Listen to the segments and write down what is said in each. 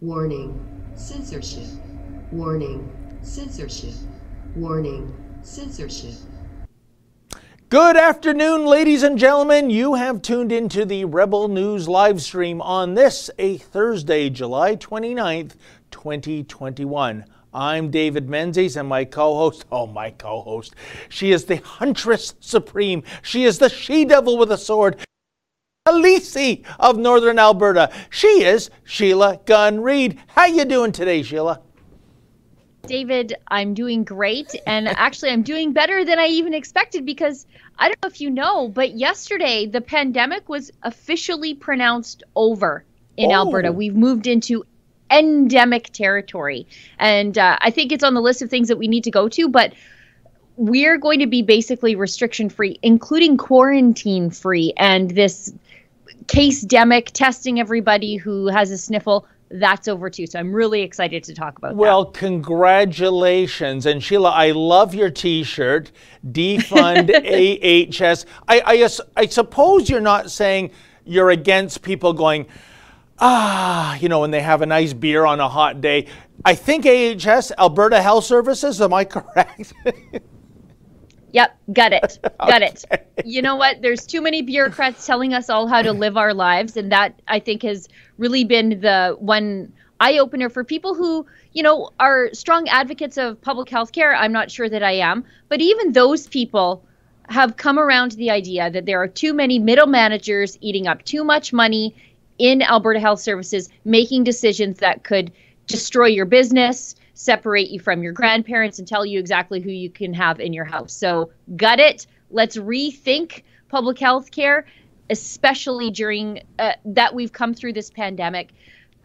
Warning, censorship. Warning, censorship. Warning, censorship. Good afternoon, ladies and gentlemen. You have tuned into the Rebel News live stream on this, a Thursday, July 29th, 2021. I'm David Menzies and my co-host, oh my co-host, she is the Huntress Supreme. She is the she-devil with a sword. Khaleesi of Northern Alberta. She is Sheila Gunn Reid. How you doing today, Sheila? David, I'm doing great. And actually, I'm doing better than I even expected because I don't know if you know, but yesterday the pandemic was officially pronounced over in oh. Alberta. We've moved into endemic territory. And uh, I think it's on the list of things that we need to go to, but we're going to be basically restriction free, including quarantine free. And this case demic testing everybody who has a sniffle that's over too. So I'm really excited to talk about well, that. Well, congratulations. And Sheila, I love your t shirt, Defund AHS. I, I, I suppose you're not saying you're against people going, ah, you know, when they have a nice beer on a hot day. I think AHS, Alberta Health Services, am I correct? Yep, got it. Got okay. it. You know what? There's too many bureaucrats telling us all how to live our lives. And that, I think, has really been the one eye opener for people who, you know, are strong advocates of public health care. I'm not sure that I am. But even those people have come around to the idea that there are too many middle managers eating up too much money in Alberta Health Services, making decisions that could destroy your business, separate you from your grandparents and tell you exactly who you can have in your house. So, gut it. Let's rethink public health care, especially during uh, that we've come through this pandemic.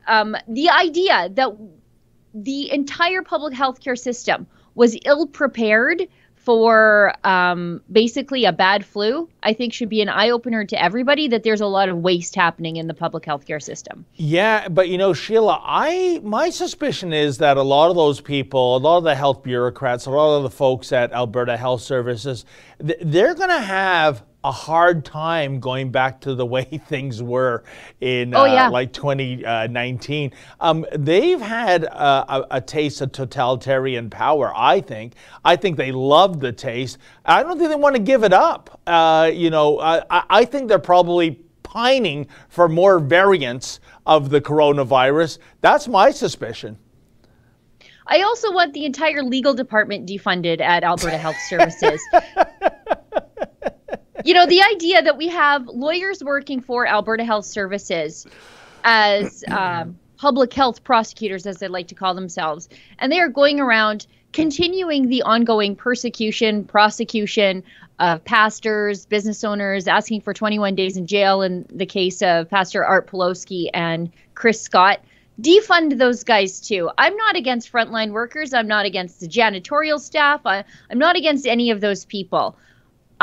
Um, the idea that the entire public health care system was ill prepared for um, basically a bad flu, I think should be an eye opener to everybody that there's a lot of waste happening in the public healthcare system. Yeah, but you know, Sheila, I my suspicion is that a lot of those people, a lot of the health bureaucrats, a lot of the folks at Alberta Health Services, they're going to have a hard time going back to the way things were in oh, yeah. uh, like 2019. Um, they've had a, a, taste of totalitarian power, I think. I think they love the taste. I don't think they want to give it up. Uh, you know, I, I think they're probably pining for more variants of the coronavirus. That's my suspicion. I also want the entire legal department defunded at Alberta Health Services. You know, the idea that we have lawyers working for Alberta Health Services as um, public health prosecutors, as they like to call themselves, and they are going around continuing the ongoing persecution, prosecution of pastors, business owners, asking for 21 days in jail in the case of Pastor Art Pawlowski and Chris Scott. Defund those guys too. I'm not against frontline workers. I'm not against the janitorial staff. I, I'm not against any of those people.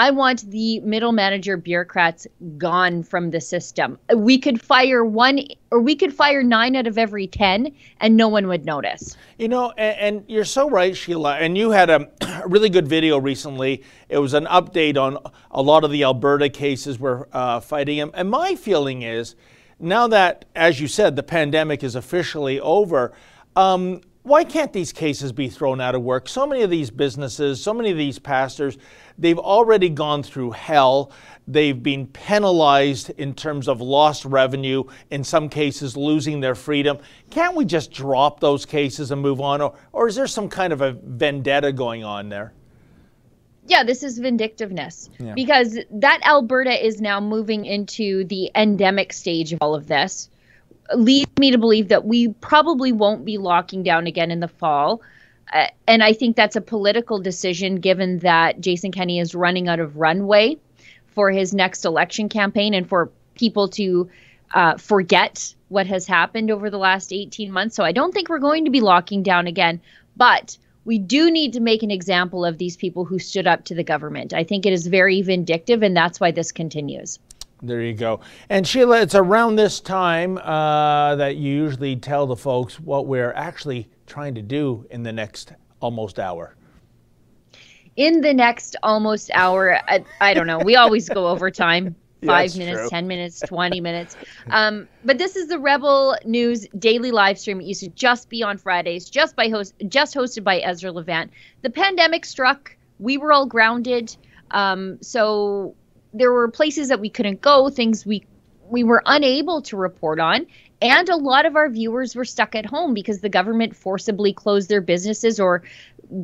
I want the middle manager bureaucrats gone from the system. We could fire one or we could fire nine out of every 10 and no one would notice. You know, and, and you're so right, Sheila. And you had a really good video recently. It was an update on a lot of the Alberta cases we're uh, fighting. And my feeling is now that, as you said, the pandemic is officially over, um, why can't these cases be thrown out of work? So many of these businesses, so many of these pastors, they've already gone through hell. They've been penalized in terms of lost revenue, in some cases, losing their freedom. Can't we just drop those cases and move on? Or, or is there some kind of a vendetta going on there? Yeah, this is vindictiveness yeah. because that Alberta is now moving into the endemic stage of all of this leads me to believe that we probably won't be locking down again in the fall. Uh, and I think that's a political decision given that Jason Kenney is running out of runway for his next election campaign and for people to uh, forget what has happened over the last 18 months. So I don't think we're going to be locking down again. But we do need to make an example of these people who stood up to the government. I think it is very vindictive, and that's why this continues. There you go. And Sheila, it's around this time uh, that you usually tell the folks what we're actually trying to do in the next almost hour. In the next almost hour, I, I don't know. We always go over time. five That's minutes, true. 10 minutes, 20 minutes. Um, but this is the Rebel News daily live stream. It used to just be on Fridays, just by host, just hosted by Ezra Levant. The pandemic struck. We were all grounded. Um, so there were places that we couldn't go, things we we were unable to report on. And a lot of our viewers were stuck at home because the government forcibly closed their businesses or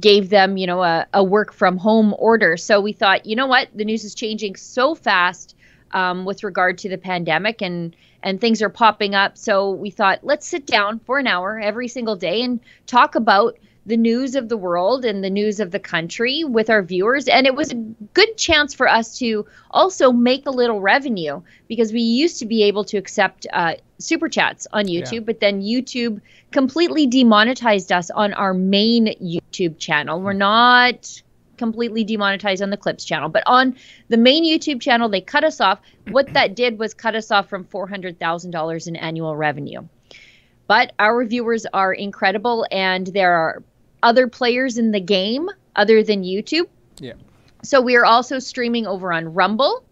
gave them, you know, a, a work from home order. So we thought, you know what, the news is changing so fast um, with regard to the pandemic and and things are popping up. So we thought, let's sit down for an hour every single day and talk about the news of the world and the news of the country with our viewers. And it was a good chance for us to also make a little revenue because we used to be able to accept uh, super chats on YouTube, Yeah. but then YouTube completely demonetized us on our main YouTube channel. We're not completely demonetized on the clips channel but on the main youtube channel they cut us off what that did was cut us off from $400000 in annual revenue but our viewers are incredible and there are other players in the game other than youtube Yeah. so we are also streaming over on Rumble,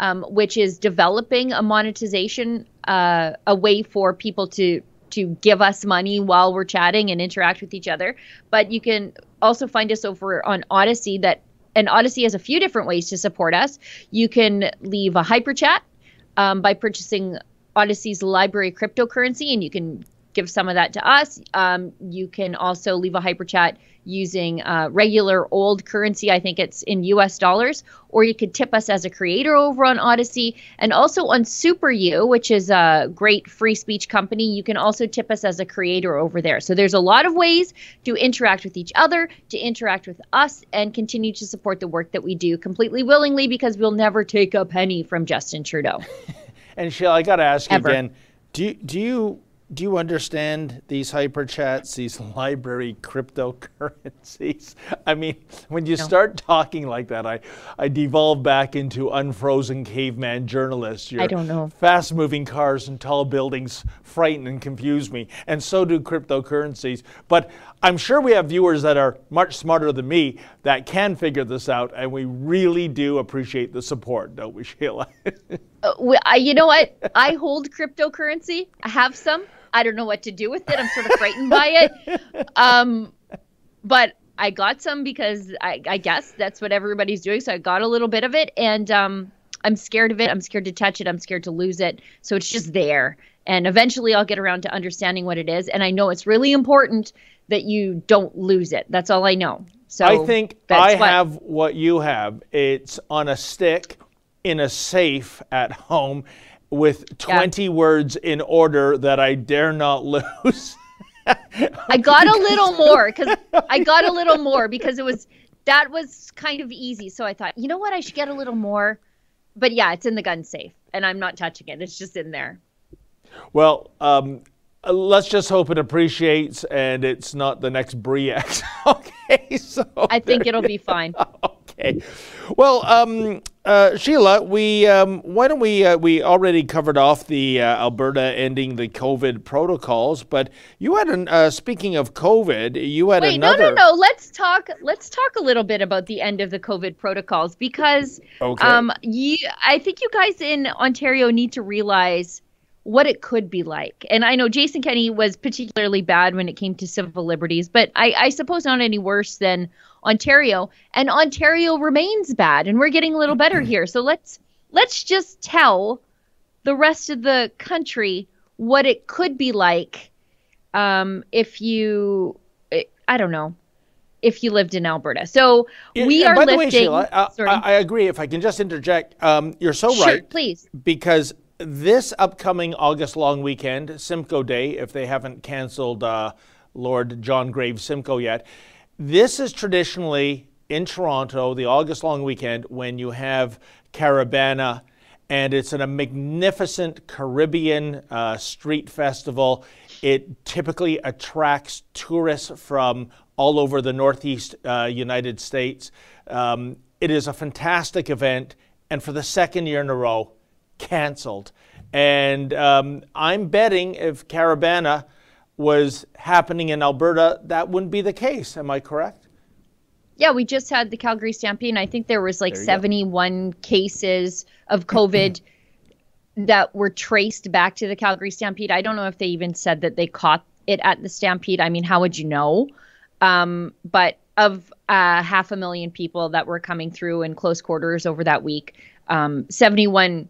um, which is developing a monetization, uh, a way for people to to give us money while we're chatting and interact with each other. But you can also find us over on Odysee. That and Odysee has a few different ways to support us. You can leave a hyper chat um, by purchasing Odysee's LBRY cryptocurrency, and you can give some of that to us. Um, you can also leave a hyper chat using uh, regular old currency. I think it's in US dollars, or you could tip us as a creator over on Odysee and also on Super U, which is a great free speech company. You can also tip us as a creator over there. So there's a lot of ways to interact with each other, to interact with us, and continue to support the work that we do completely willingly because we'll never take a penny from Justin Trudeau. And Sheila, I got to ask you again. Do you, do you do you understand these hyper chats, these LBRY cryptocurrencies? I mean, when you start talking like that, I I devolve back into unfrozen caveman journalist. Your I don't know. Fast-moving cars and tall buildings frighten and confuse me, and so do cryptocurrencies. But I'm sure we have viewers that are much smarter than me that can figure this out, and we really do appreciate the support, don't we, Sheila? Uh, we- I, you know what? I hold cryptocurrency. I have some. I don't know what to do with it. I'm sort of frightened by it. Um, but I got some because I, I guess that's what everybody's doing. So I got a little bit of it, and um, I'm scared of it. I'm scared to touch it. I'm scared to lose it. So it's just there. And eventually, I'll get around to understanding what it is. And I know it's really important that you don't lose it. That's all I know. So I think I what- have what you have. It's on a stick in a safe at home with 20 words in order that I dare not lose. I got a little more because I got a little more because it was that was kind of easy. So I thought, you know what, I should get a little more. But yeah, it's in the gun safe, and I'm not touching it. It's just in there. well, um, uh, let's just hope it appreciates and it's not the next Bre-X. okay, so I think it'll be fine. Okay. Well, um, uh, Sheila, we um, why don't we uh, we already covered off the uh, Alberta ending the COVID protocols, but you had an uh, speaking of COVID, you had Wait, another. no, no, no. Let's talk. Let's talk a little bit about the end of the COVID protocols because Okay. um, you, I think you guys in Ontario need to realize what it could be like. And I know Jason Kenney was particularly bad when it came to civil liberties, but I, I suppose not any worse than Ontario. And Ontario remains bad, and we're getting a little better here. So let's let's just tell the rest of the country what it could be like um, if you, I don't know, if you lived in Alberta. So Yeah, we are by the way. Sheila, Sorry. I, I agree. If I can just interject, um, you're so sure, right. please. because this upcoming August long weekend, Simcoe Day, if they haven't canceled uh, Lord John Graves Simcoe yet, this is traditionally in Toronto, the August long weekend, when you have Caribana, and it's a magnificent Caribbean uh, street festival. It typically attracts tourists from all over the Northeast uh, United States. Um, it is a fantastic event, and for the second year in a row, canceled. And um, I'm betting if Caribana was happening in Alberta, that wouldn't be the case. Am I correct? Yeah, we just had the Calgary Stampede, and I think there was like There you go. 71 cases of COVID that were traced back to the Calgary Stampede. I don't know if they even said that they caught it at the Stampede. I mean, how would you know? Um, but of uh, half a million people that were coming through in close quarters over that week, um, 71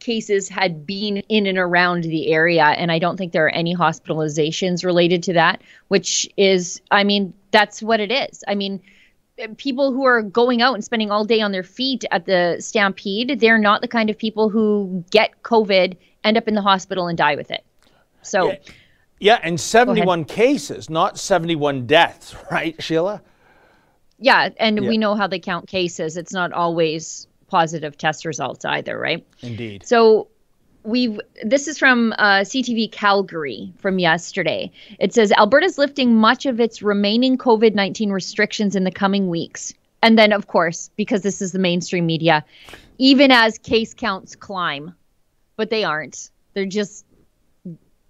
cases had been in and around the area. And I don't think there are any hospitalizations related to that, which is, I mean, that's what it is. I mean, people who are going out and spending all day on their feet at the stampede, they're not the kind of people who get COVID, end up in the hospital, and die with it. So, yeah, yeah and 71 cases, not 71 deaths, right, Sheila? Yeah, and yeah. we know how they count cases. It's not always positive test results either, right? Indeed. So we've this is from uh, CTV Calgary from yesterday. It says Alberta's lifting much of its remaining COVID 19 restrictions in the coming weeks. And then, of course, because this is the mainstream media, even as case counts climb, but they aren't. They're just,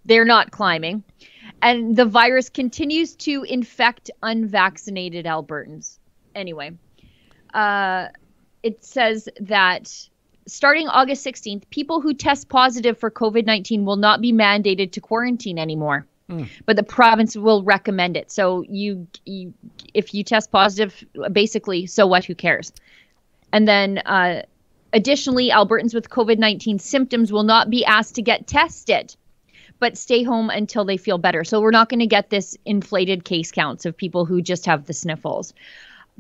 they're not climbing. And the virus continues to infect unvaccinated Albertans. Anyway, uh, it says that starting August 16th, people who test positive for COVID 19 will not be mandated to quarantine anymore. Mm. But the province will recommend it. So you, you, if you test positive, basically, so what? Who cares? And then, uh, additionally, Albertans with COVID 19 symptoms will not be asked to get tested, but stay home until they feel better. So we're not going to get this inflated case counts of people who just have the sniffles.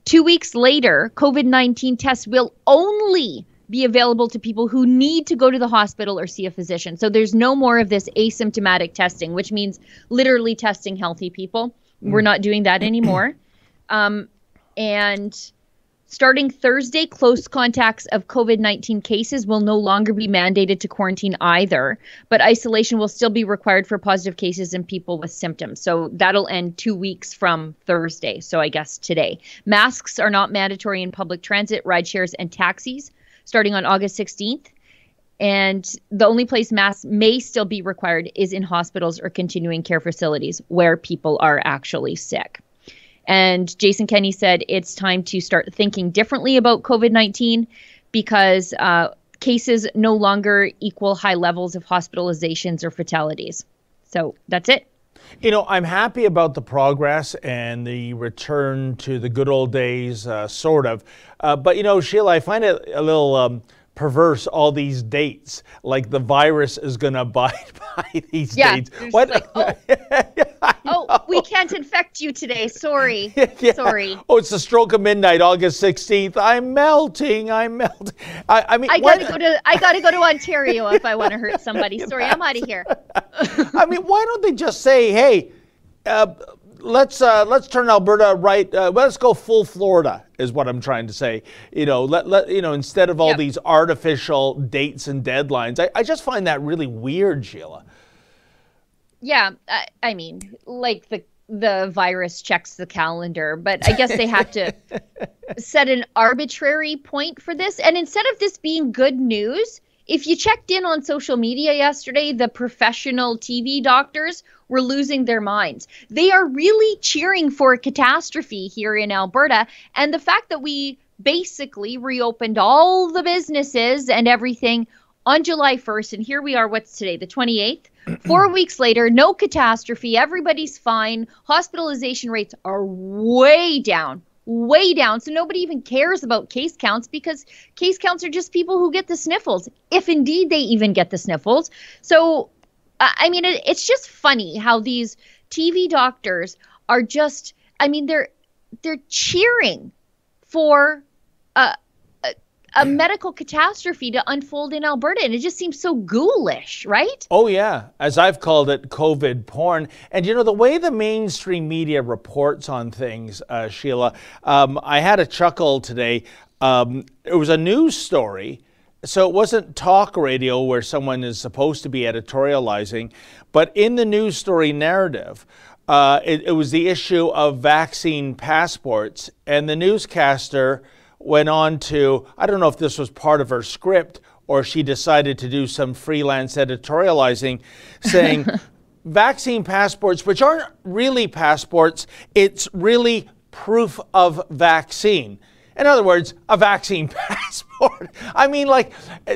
Two weeks later, COVID 19 tests will only be available to people who need to go to the hospital or see a physician. So there's no more of this asymptomatic testing, which means literally testing healthy people. Mm. We're not doing that anymore. Um, and starting Thursday, close contacts of COVID 19 cases will no longer be mandated to quarantine either, but isolation will still be required for positive cases and people with symptoms. So that'll end two weeks from Thursday. So I guess today. Masks are not mandatory in public transit, ride shares, and taxis starting on August 16th. And the only place masks may still be required is in hospitals or continuing care facilities where people are actually sick. And Jason Kenney said it's time to start thinking differently about COVID 19 because uh, cases no longer equal high levels of hospitalizations or fatalities. So that's it. You know, I'm happy about the progress and the return to the good old days, uh, sort of. Uh, but, you know, Sheila, I find it a little. Um, perverse all these dates like the virus is going to abide by these yeah, dates what like, oh, we can't infect you today sorry yeah. sorry oh it's the stroke of midnight august 16th i'm melting i'm melting i, I mean i gotta go to i gotta go to ontario if i want to hurt somebody sorry i'm out of here i mean why don't they just say hey uh, let's uh, let's turn Alberta right. Uh, let's go full Florida is what I'm trying to say. You know, let, let you know instead of all yep. these artificial dates and deadlines. I, I just find that really weird, Sheila. Yeah, I, I mean, like the the virus checks the calendar, but I guess they have to set an arbitrary point for this. And instead of this being good news, if you checked in on social media yesterday, the professional TV doctors were losing their minds. They are really cheering for a catastrophe here in Alberta. And the fact that we basically reopened all the businesses and everything on July 1st, and here we are, what's today, the 28th? Four weeks later, no catastrophe, everybody's fine. Hospitalization rates are way down, way down. So nobody even cares about case counts because case counts are just people who get the sniffles, if indeed they even get the sniffles. So, I mean, it, it's just funny how these TV doctors are just, I mean, they're they're cheering for uh, a medical catastrophe to unfold in Alberta. And it just seems so ghoulish, right? Oh, yeah. As I've called it, COVID porn. And you know, the way the mainstream media reports on things, uh, Sheila, um, I had a chuckle today. Um, it was a news story. So it wasn't talk radio where someone is supposed to be editorializing, but in the news story narrative, uh, it, it was the issue of vaccine passports, and the newscaster went on to, I don't know if this was part of her script or she decided to do some freelance editorializing saying, vaccine passports, which aren't really passports, it's really proof of vaccine. In other words, a vaccine passport. I mean, like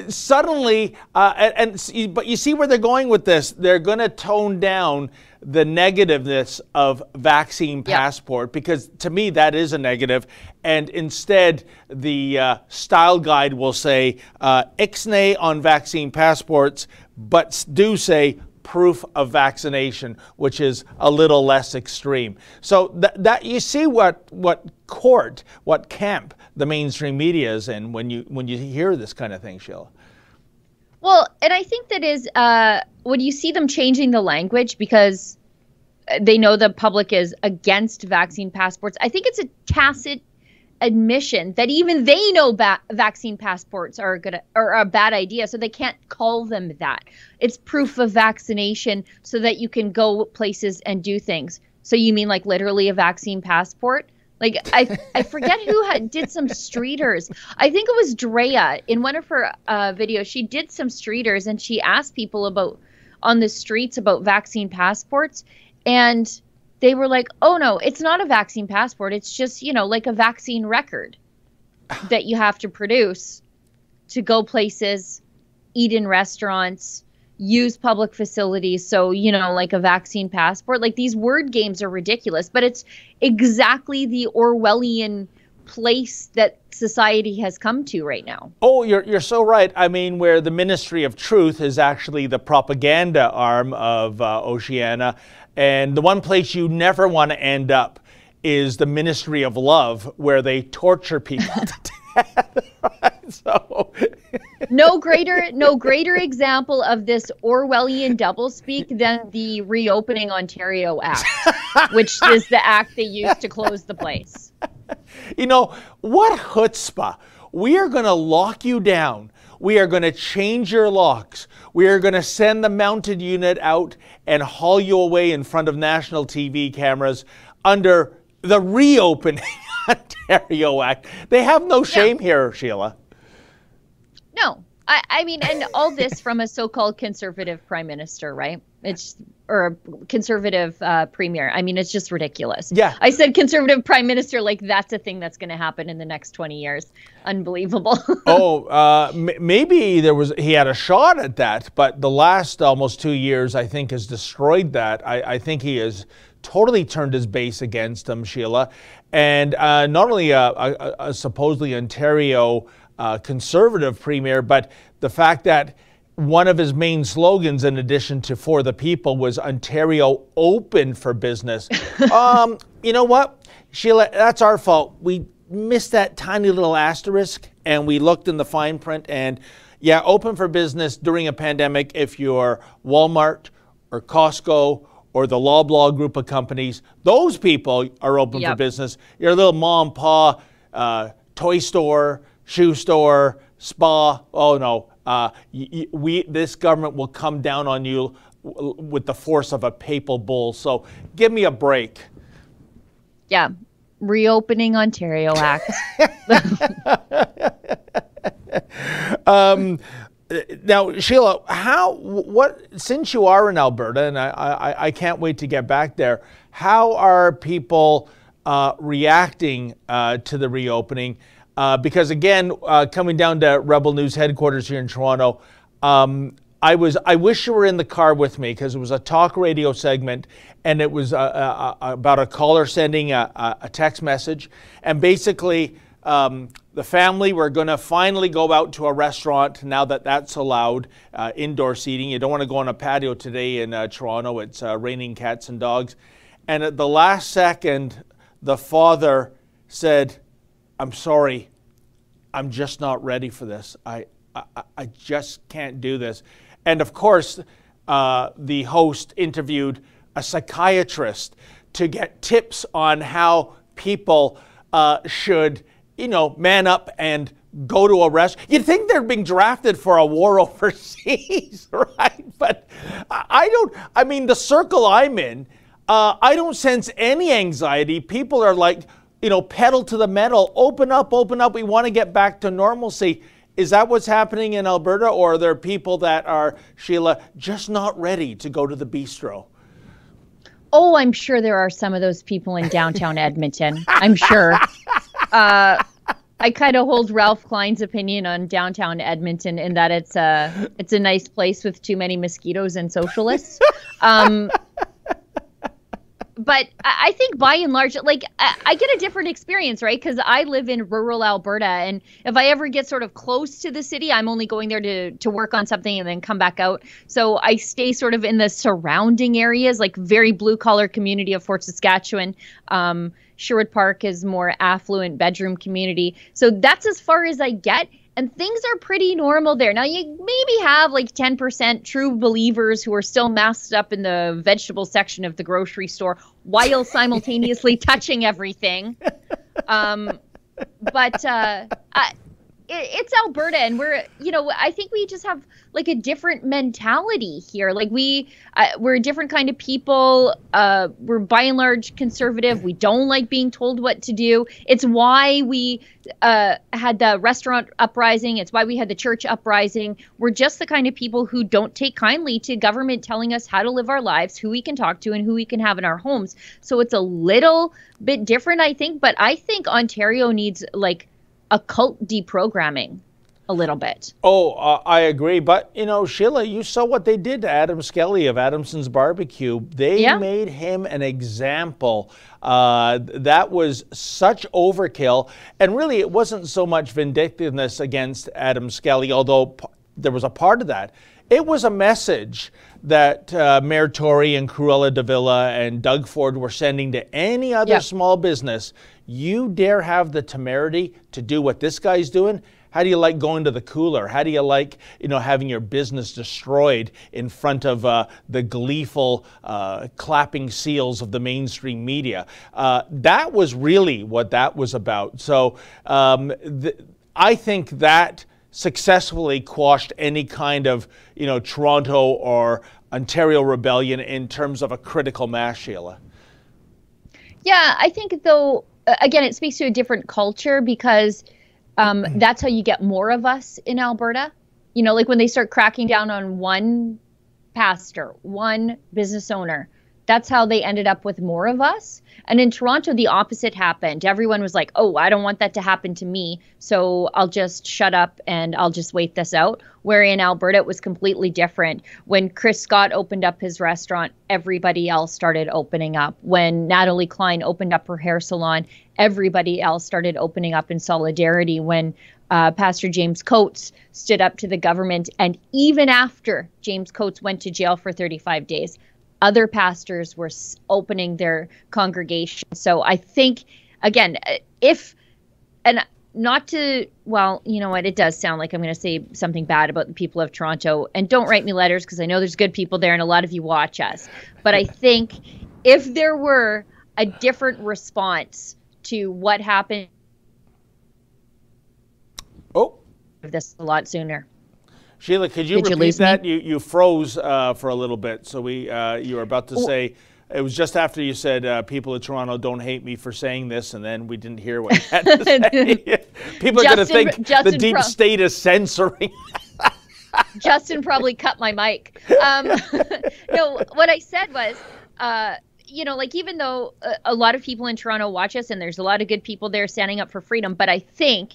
suddenly, uh, and, and but you see where they're going with this. They're going to tone down the negativeness of vaccine passport because to me that is a negative. And instead the uh, style guide will say uh, ixnay on vaccine passports but do say proof of vaccination which is a little less extreme. So th- that you see what what court what camp the mainstream media is in when you when you hear this kind of thing sheila. Well, and I think that is uh, when you see them changing the language because they know the public is against vaccine passports. I think it's a tacit admission that even they know ba- vaccine passports are good or a bad idea, so they can't call them that. It's proof of vaccination so that you can go places and do things. So you mean like literally a vaccine passport? Like I, I forget who had, did some streeters. I think it was Drea in one of her uh, videos. She did some streeters and she asked people about on the streets about vaccine passports, and they were like, "Oh no, it's not a vaccine passport. It's just you know like a vaccine record that you have to produce to go places, eat in restaurants." use public facilities so you know like a vaccine passport like these word games are ridiculous but it's exactly the orwellian place that society has come to right now. Oh you're, you're so right. I mean where the ministry of truth is actually the propaganda arm of uh, oceania and the one place you never want to end up is the ministry of love where they torture people so no greater no greater example of this Orwellian doublespeak than the reopening Ontario Act, which is the act they used to close the place. You know, what chutzpah. We are going to lock you down. We are going to change your locks. We are going to send the mounted unit out and haul you away in front of national TV cameras under the reopening Ontario Act. They have no shame yeah. here, Sheila. No, I, I mean, and all this from a so-called conservative prime minister, right? It's or a conservative uh, premier. I mean, it's just ridiculous. Yeah. I said conservative prime minister, like that's a thing that's going to happen in the next 20 years. Unbelievable. oh, uh, m- maybe there was he had a shot at that, but the last almost two years, I think, has destroyed that. I, I think he has totally turned his base against him, Sheila, and uh, not only a, a, a supposedly Ontario uh, conservative premier, but the fact that one of his main slogans, in addition to for the people, was Ontario open for business. um, you know what, Sheila, that's our fault. We missed that tiny little asterisk and we looked in the fine print and yeah, open for business during a pandemic if you're Walmart or Costco or the Loblaw group of companies. Those people are open yep. for business. Your little mom pa uh, toy store, shoe store, spa. Oh no, uh, y- we this government will come down on you w- with the force of a papal bull. So give me a break. Yeah, reopening Ontario Act. um, now, Sheila, how what since you are in Alberta, and I, I, I can't wait to get back there. How are people uh, reacting uh, to the reopening? Uh, because again, uh, coming down to Rebel News headquarters here in Toronto, um, I was I wish you were in the car with me because it was a talk radio segment, and it was uh, uh, about a caller sending a, a, text message, and basically. Um, the family were going to finally go out to a restaurant now that that's allowed uh, indoor seating. You don't want to go on a patio today in Toronto. It's raining cats and dogs. And at the last second, the father said, I'm sorry, I'm just not ready for this. I, I, I just can't do this. And of course, uh, the host interviewed a psychiatrist to get tips on how people uh, should, you know, man up and go to a rest. You'd think they're being drafted for a war overseas, right? But I don't, I mean, the circle I'm in, uh, I don't sense any anxiety. People are like, you know, pedal to the metal, open up, open up. We want to get back to normalcy. Is that what's happening in Alberta, or are there people that are, Sheila, just not ready to go to the bistro? Oh, I'm sure there are some of those people in downtown Edmonton. I'm sure. Uh, I kind of hold Ralph Klein's opinion on downtown Edmonton in that it's a it's a nice place with too many mosquitoes and socialists. Um, but I think by and large, like I, get a different experience, right? Because I live in rural Alberta, and if I ever get sort of close to the city, I'm only going there to to work on something and then come back out. So I stay sort of in the surrounding areas, like very blue collar community of Fort Saskatchewan. Um, Sherwood Park is more affluent bedroom community. So that's as far as I get and things are pretty normal there. Now, you maybe have like 10% true believers who are still masked up in the vegetable section of the grocery store while simultaneously touching everything. Um, but uh, I, it's Alberta, and we're you know I think we just have like a different mentality here. Like we uh, we're a different kind of people. Uh, we're by and large conservative. We don't like being told what to do. It's why we uh, had the restaurant uprising. It's why we had the church uprising. We're just the kind of people who don't take kindly to government telling us how to live our lives, who we can talk to, and who we can have in our homes. So it's a little bit different, I think. But I think Ontario needs like occult deprogramming a little bit. Oh, uh, I agree. But, you know, Sheila, you saw what they did to Adam Skelly of Adamson's Barbecue. They yeah. made him an example. Uh, that was such overkill. And really, it wasn't so much vindictiveness against Adam Skelly, although p- there was a part of that. It was a message that uh, Mayor Tory and Cruella de Villa and Doug Ford were sending to any other small business. You dare have the temerity to do what this guy's doing? How do you like going to the cooler? How do you like, you know, having your business destroyed in front of uh, the gleeful uh, clapping seals of the mainstream media? Uh, that was really what that was about. So um, th- I think that successfully quashed any kind of, you know, Toronto or Ontario rebellion in terms of a critical mass, Sheila. Yeah, I think though, again, it speaks to a different culture because um, mm-hmm. that's how you get more of us in Alberta. You know, like when they start cracking down on one pastor, one business owner, that's how they ended up with more of us. And in Toronto, the opposite happened. Everyone was like, oh, I don't want that to happen to me. So I'll just shut up and I'll just wait this out. Where in Alberta, it was completely different. When Chris Scott opened up his restaurant, everybody else started opening up. When Natalie Klein opened up her hair salon, everybody else started opening up in solidarity. When uh, Pastor James Coates stood up to the government. And even after James Coates went to jail for 35 days, other pastors were opening their congregation. So I think, again, uh, if, and not to, well, you know what, it does sound like I'm going to say something bad about the people of Toronto. And don't write me letters because I know there's good people there and a lot of you watch us. But I think if there were a different response to what happened, oh, this a lot sooner. Sheila, could you Did repeat you that? You, you froze uh, for a little bit. So we uh, you were about to say it was just after you said uh, people of Toronto don't hate me for saying this, and then we didn't hear what you had to say. people are going to think Justin the deep Pro- state is censoring. Justin probably cut my mic. Um, no, what I said was. Uh, you know, like even though a, a lot of people in Toronto watch us and there's a lot of good people there standing up for freedom, but I think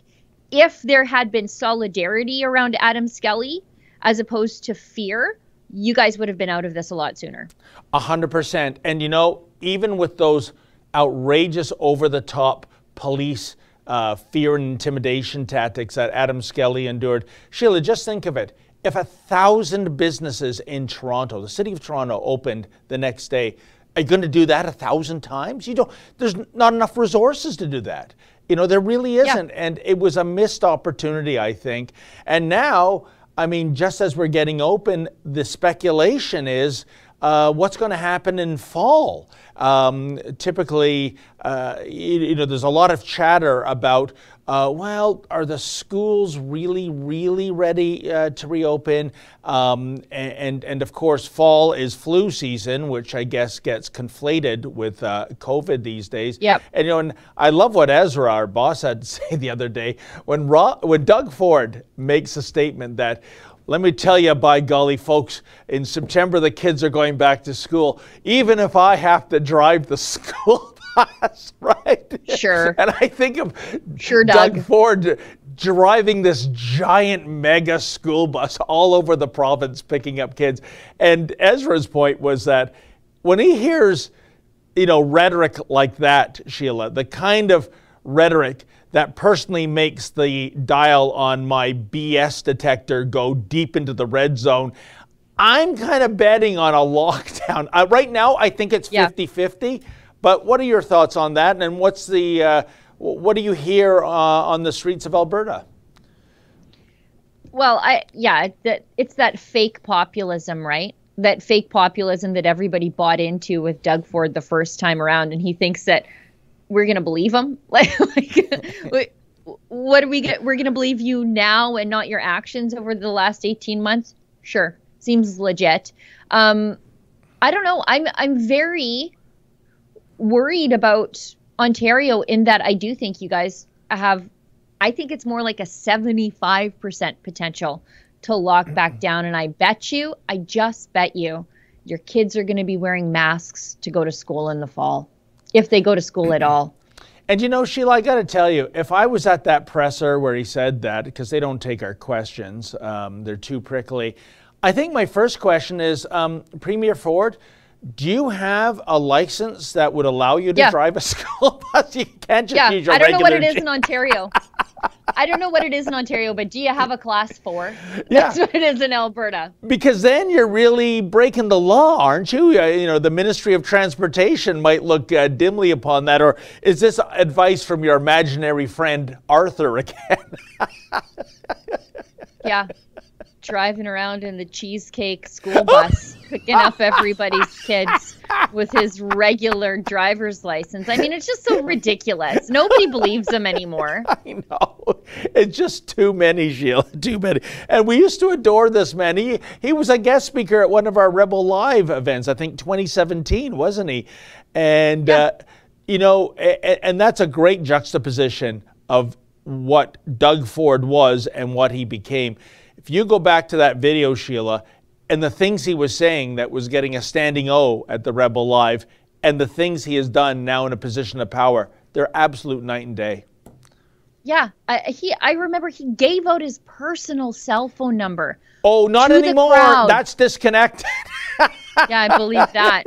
if there had been solidarity around Adam Skelly as opposed to fear, you guys would have been out of this a lot sooner. A hundred percent. And you know, even with those outrageous, over the top police uh, fear and intimidation tactics that Adam Skelly endured, Sheila, just think of it. If a thousand businesses in Toronto, the city of Toronto, opened the next day, are you going to do that a thousand times? You don't. There's not enough resources to do that. You know, there really isn't. Yeah. And it was a missed opportunity, I think. And now, I mean, just as we're getting open, the speculation is uh, what's going to happen in fall. Um, typically, uh, you, you, know, there's a lot of chatter about, uh, well, are the schools really, really ready uh, to reopen? Um, and, and of course, fall is flu season, which I guess gets conflated with uh, COVID these days. Yep. And you know, and I love what Ezra, our boss, had to say the other day when Ro- when Doug Ford makes a statement that let me tell you, by golly, folks, in September the kids are going back to school. Even if I have to drive the school bus, right? Sure. And I think of Sure, Doug Doug. Ford driving this giant mega school bus all over the province picking up kids. And Ezra's point was that when he hears, you know, rhetoric like that, Sheila, the kind of rhetoric that personally makes the dial on my BS detector go deep into the red zone. I'm kind of betting on a lockdown. Uh, right now, I think it's Yeah. 50 50. But what are your thoughts on that? And what's the, uh, what do you hear uh, on the streets of Alberta? Well, I yeah, that it's that fake populism, right? That fake populism that everybody bought into with Doug Ford the first time around, and he thinks that we're gonna believe him. Like, like what do we get? We're gonna believe you now and not your actions over the last eighteen months? Sure, seems legit. Um, I don't know. I'm I'm very worried about Ontario in that I do think you guys have I think it's more like a 75% potential to lock back down. And I bet you, I just bet you, your kids are going to be wearing masks to go to school in the fall, if they go to school at all. And you know, Sheila, I got to tell you, if I was at that presser where he said that, because they don't take our questions, um, they're too prickly. I think my first question is um, Premier Ford, do you have a license that would allow you to Yeah. drive a school bus? You can't just Yeah, use your I don't know what it is in Ontario. I don't know what it is in Ontario, but do you have a class four? Yeah. That's what it is in Alberta. Because then you're really breaking the law, aren't you? Uh, you know, the Ministry of Transportation might look uh, dimly upon that. Or is this advice from your imaginary friend Arthur again? Yeah. Driving around in the cheesecake school bus, picking up everybody's kids with his regular driver's license. I mean, it's just so ridiculous. Nobody believes him anymore. I know. It's just too many, Sheila. Too many. And we used to adore this man. He he was a guest speaker at one of our Rebel Live events, I think 2017, wasn't he? And Yeah. uh, you know, and, and that's a great juxtaposition of what Doug Ford was and what he became. If you go back to that video, Sheila, and the things he was saying that was getting a standing O at the Rebel Live, and the things he has done now in a position of power, they're absolute night and day. Yeah, I, he. I remember he gave out his personal cell phone number. Oh, not anymore. That's disconnected. Yeah, I believe that.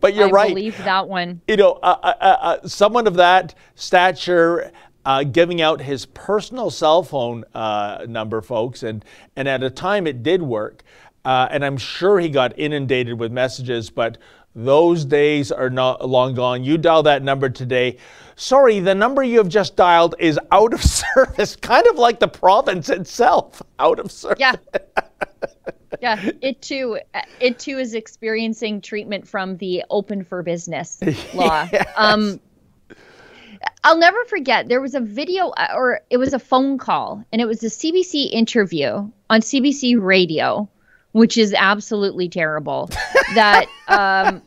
but you're I right. I believe that one. you know, uh, uh, uh, someone of that stature uh, giving out his personal cell phone uh, number, folks, and and at a time it did work, uh, and I'm sure he got inundated with messages, but. Those days are not long gone. You dial that number today. Sorry, the number you have just dialed is out of service, kind of like the province itself, out of service. Yeah. Yeah, it too. It too is experiencing treatment from the open for business law. Um, I'll never forget. There was a video, uh, or it was a phone call, and it was a CBC interview on CBC Radio, which is absolutely terrible. that um,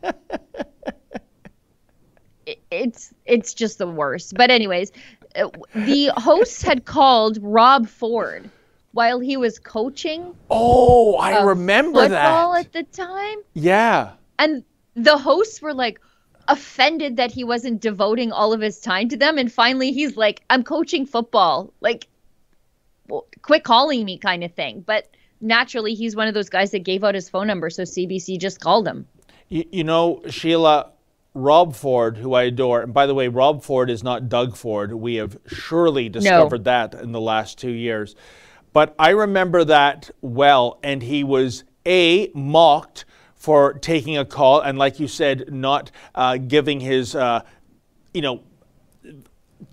it- it's it's just the worst. But anyways, uh, the host had called Rob Ford while he was coaching Oh, I remember football that. at the time, Yeah. and the hosts were like offended that he wasn't devoting all of his time to them. And finally, he's like, "I'm coaching football, like, well, quit calling me," kind of thing. But naturally, he's one of those guys that gave out his phone number, so CBC just called him. You, you know, Sheila, Rob Ford, who I adore, and by the way, Rob Ford is not Doug Ford. We have surely discovered that in the last two years. But I remember that well, and he was A, mocked for taking a call, and like you said, not uh, giving his, uh, you know,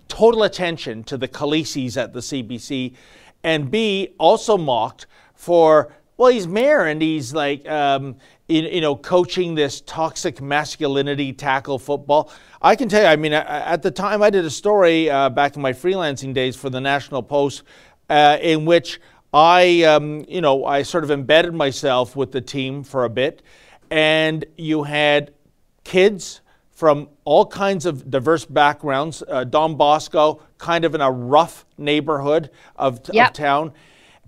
total attention to the Khaleesi's at the CBC, and B, also mocked for, well, he's mayor and he's like, um, you, you know, coaching this toxic masculinity tackle football. I can tell you, I mean, at the time I did a story uh, back in my freelancing days for the National Post uh, in which I, um, you know, I sort of embedded myself with the team for a bit, and you had kids from all kinds of diverse backgrounds. Uh, Don Bosco, kind of in a rough neighborhood of, of Yep. town.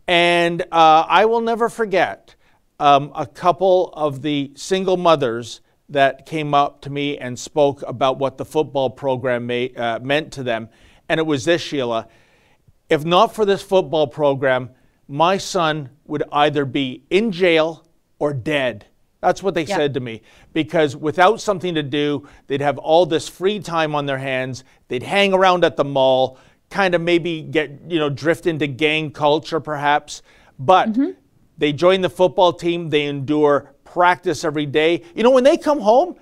And uh, I will never forget um, a couple of the single mothers that came up to me and spoke about what the football program may, uh, meant to them. And it was this, Sheila. If not for this football program, my son would either be in jail or dead. That's what they yep. said to me. Because without something to do, they'd have all this free time on their hands. They'd hang around at the mall, kind of maybe get, you know, drift into gang culture perhaps. But mm-hmm. they join the football team, they endure practice every day. You know, when they come home,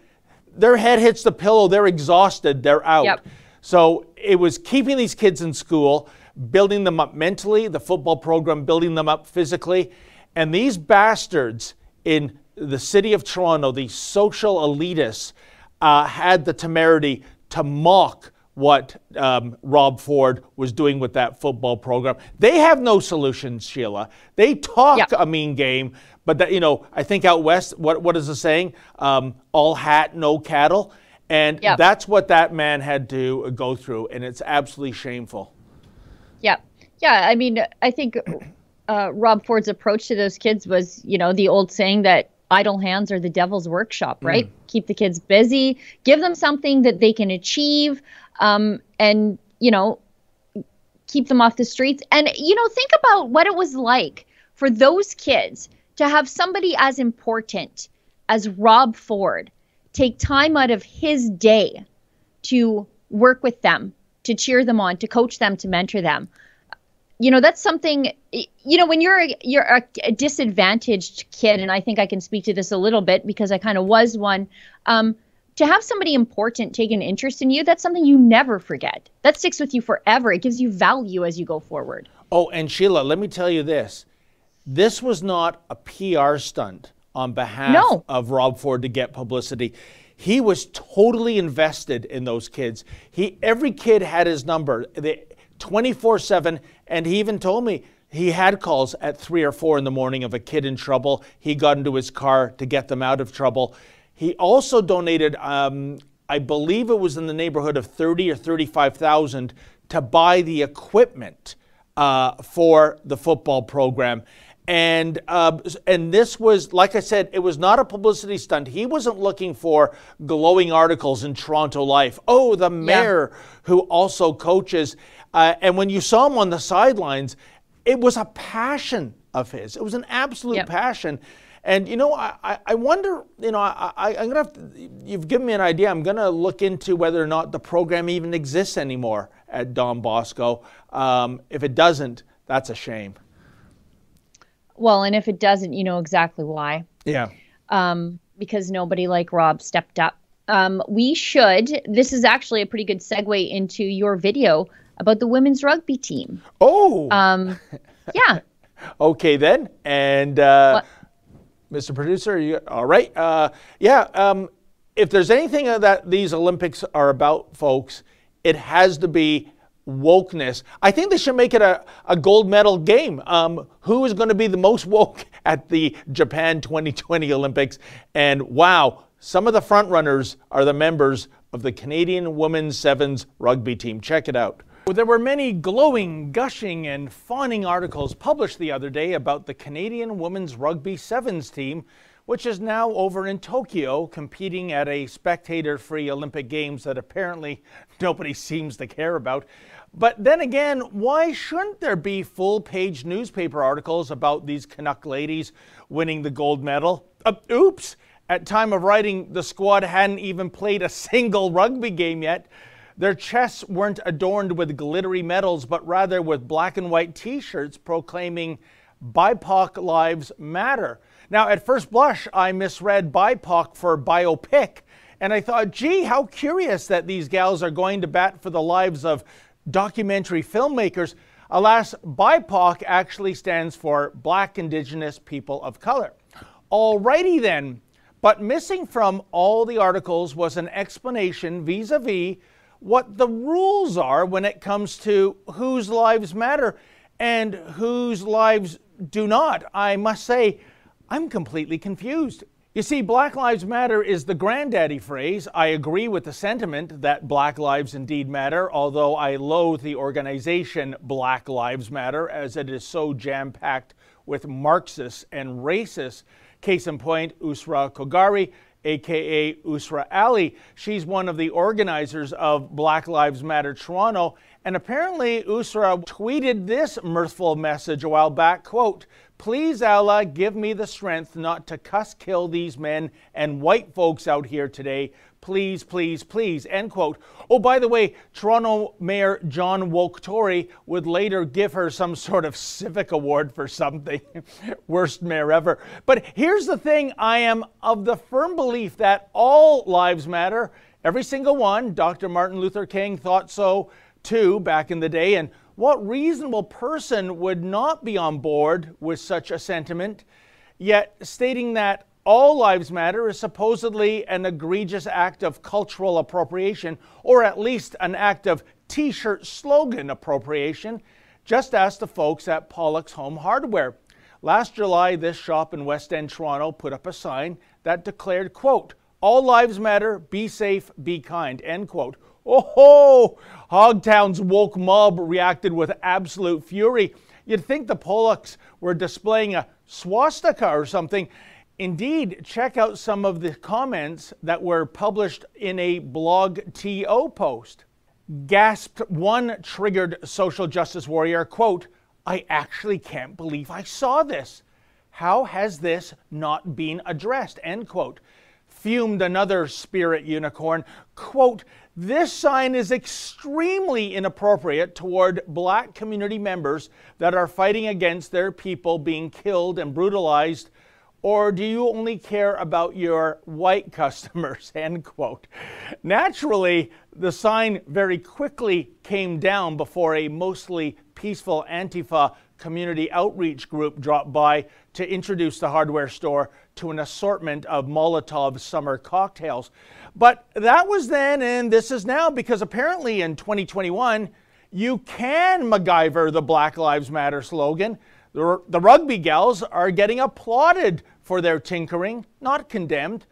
their head hits the pillow, they're exhausted, they're out. Yep. So it was keeping these kids in school, building them up mentally, the football program building them up physically. And these bastards in the city of Toronto, these social elitists, uh, had the temerity to mock what um, Rob Ford was doing with that football program. They have no solutions, Sheila. They talk yep. a mean game, but that you know, I think out west, what what is the saying? Um, all hat, no cattle, and yep. that's what that man had to go through, and it's absolutely shameful. Yeah, yeah. I mean, I think uh, Rob Ford's approach to those kids was, you know, the old saying that idle hands are the devil's workshop, right? Mm. Keep the kids busy, give them something that they can achieve, um, and, you know, keep them off the streets. And, you know, think about what it was like for those kids to have somebody as important as Rob Ford take time out of his day to work with them, to cheer them on, to coach them, to mentor them. You know that's something you know when you're a, you're a, a, disadvantaged kid and i think i can speak to this a little bit because i kind of was one um, to have somebody important take an interest in you that's something you never forget. That sticks with you forever. It gives you value as you go forward. Oh and sheila let me tell you this. This was not a pr stunt on behalf no. of rob ford to get publicity he was totally invested in those kids he every kid had his number 24 7. And he even told me he had calls at 3 or 4 in the morning of a kid in trouble. He got into his car to get them out of trouble. He also donated, um, I believe it was in the neighborhood of 30 or 35,000 to buy the equipment uh, for the football program. And uh, and this was, like I said, it was not a publicity stunt. He wasn't looking for glowing articles in Toronto Life. Oh, the mayor yeah. who also coaches. Uh, and when you saw him on the sidelines, it was a passion of his. It was an absolute yep. passion. And you know, I, I wonder, you know, I, I, am gonna have to, you've given me an idea. I'm gonna look into whether or not the program even exists anymore at Don Bosco. Um, if it doesn't, that's a shame. Well, and if it doesn't, you know exactly why. Yeah. Um, because nobody like Rob stepped up. Um, we should. This is actually a pretty good segue into your video about the women's rugby team. Oh. Um, yeah. okay then, and uh, Mr. Producer, you all right? Uh, yeah. Um, if there's anything that these Olympics are about, folks, it has to be wokeness. I think they should make it a, a gold medal game. Um, who is going to be the most woke at the Japan 2020 Olympics? And wow, some of the front runners are the members of the Canadian Women's Sevens rugby team. Check it out. There were many glowing, gushing, and fawning articles published the other day about the Canadian Women's Rugby Sevens team, which is now over in Tokyo competing at a spectator free Olympic Games that apparently nobody seems to care about. But then again, why shouldn't there be full page newspaper articles about these Canuck ladies winning the gold medal? Uh, oops! At time of writing, the squad hadn't even played a single rugby game yet. Their chests weren't adorned with glittery medals, but rather with black and white t shirts proclaiming BIPOC Lives Matter. Now, at first blush, I misread BIPOC for biopic, and I thought, gee, how curious that these gals are going to bat for the lives of documentary filmmakers. Alas, BIPOC actually stands for Black Indigenous People of Color. Alrighty then, but missing from all the articles was an explanation vis a vis what the rules are when it comes to whose lives matter and whose lives do not. I must say, I'm completely confused. You see, Black Lives Matter is the granddaddy phrase. I agree with the sentiment that Black lives indeed matter, although I loathe the organization Black Lives Matter as it is so jam packed with Marxists and racists. Case in point, Usra Khogali aka Usra Ali. She's one of the organizers of Black Lives Matter Toronto, and apparently Usra tweeted this mirthful message a while back, quote, Please, Allah, give me the strength not to cuss kill these men and white folks out here today. Please, please, please. End quote. Oh, by the way, Toronto Mayor John Woke would later give her some sort of civic award for something. Worst mayor ever. But here's the thing I am of the firm belief that all lives matter. Every single one. Dr. Martin Luther King thought so too back in the day. And what reasonable person would not be on board with such a sentiment? Yet stating that all lives matter is supposedly an egregious act of cultural appropriation, or at least an act of t shirt slogan appropriation. Just ask the folks at Pollock's Home Hardware. Last July, this shop in West End, Toronto, put up a sign that declared, quote, all lives matter, be safe, be kind, end quote. Oh, Hogtown's woke mob reacted with absolute fury. You'd think the Pollocks were displaying a swastika or something. Indeed, check out some of the comments that were published in a blog TO post. Gasped one triggered social justice warrior, quote, I actually can't believe I saw this. How has this not been addressed? End quote. Fumed another spirit unicorn, quote, this sign is extremely inappropriate toward black community members that are fighting against their people being killed and brutalized. Or do you only care about your white customers? End quote. Naturally, the sign very quickly came down before a mostly peaceful Antifa community outreach group dropped by to introduce the hardware store to an assortment of Molotov summer cocktails. But that was then, and this is now, because apparently in 2021, you can MacGyver the Black Lives Matter slogan. The, the rugby gals are getting applauded for their tinkering, not condemned.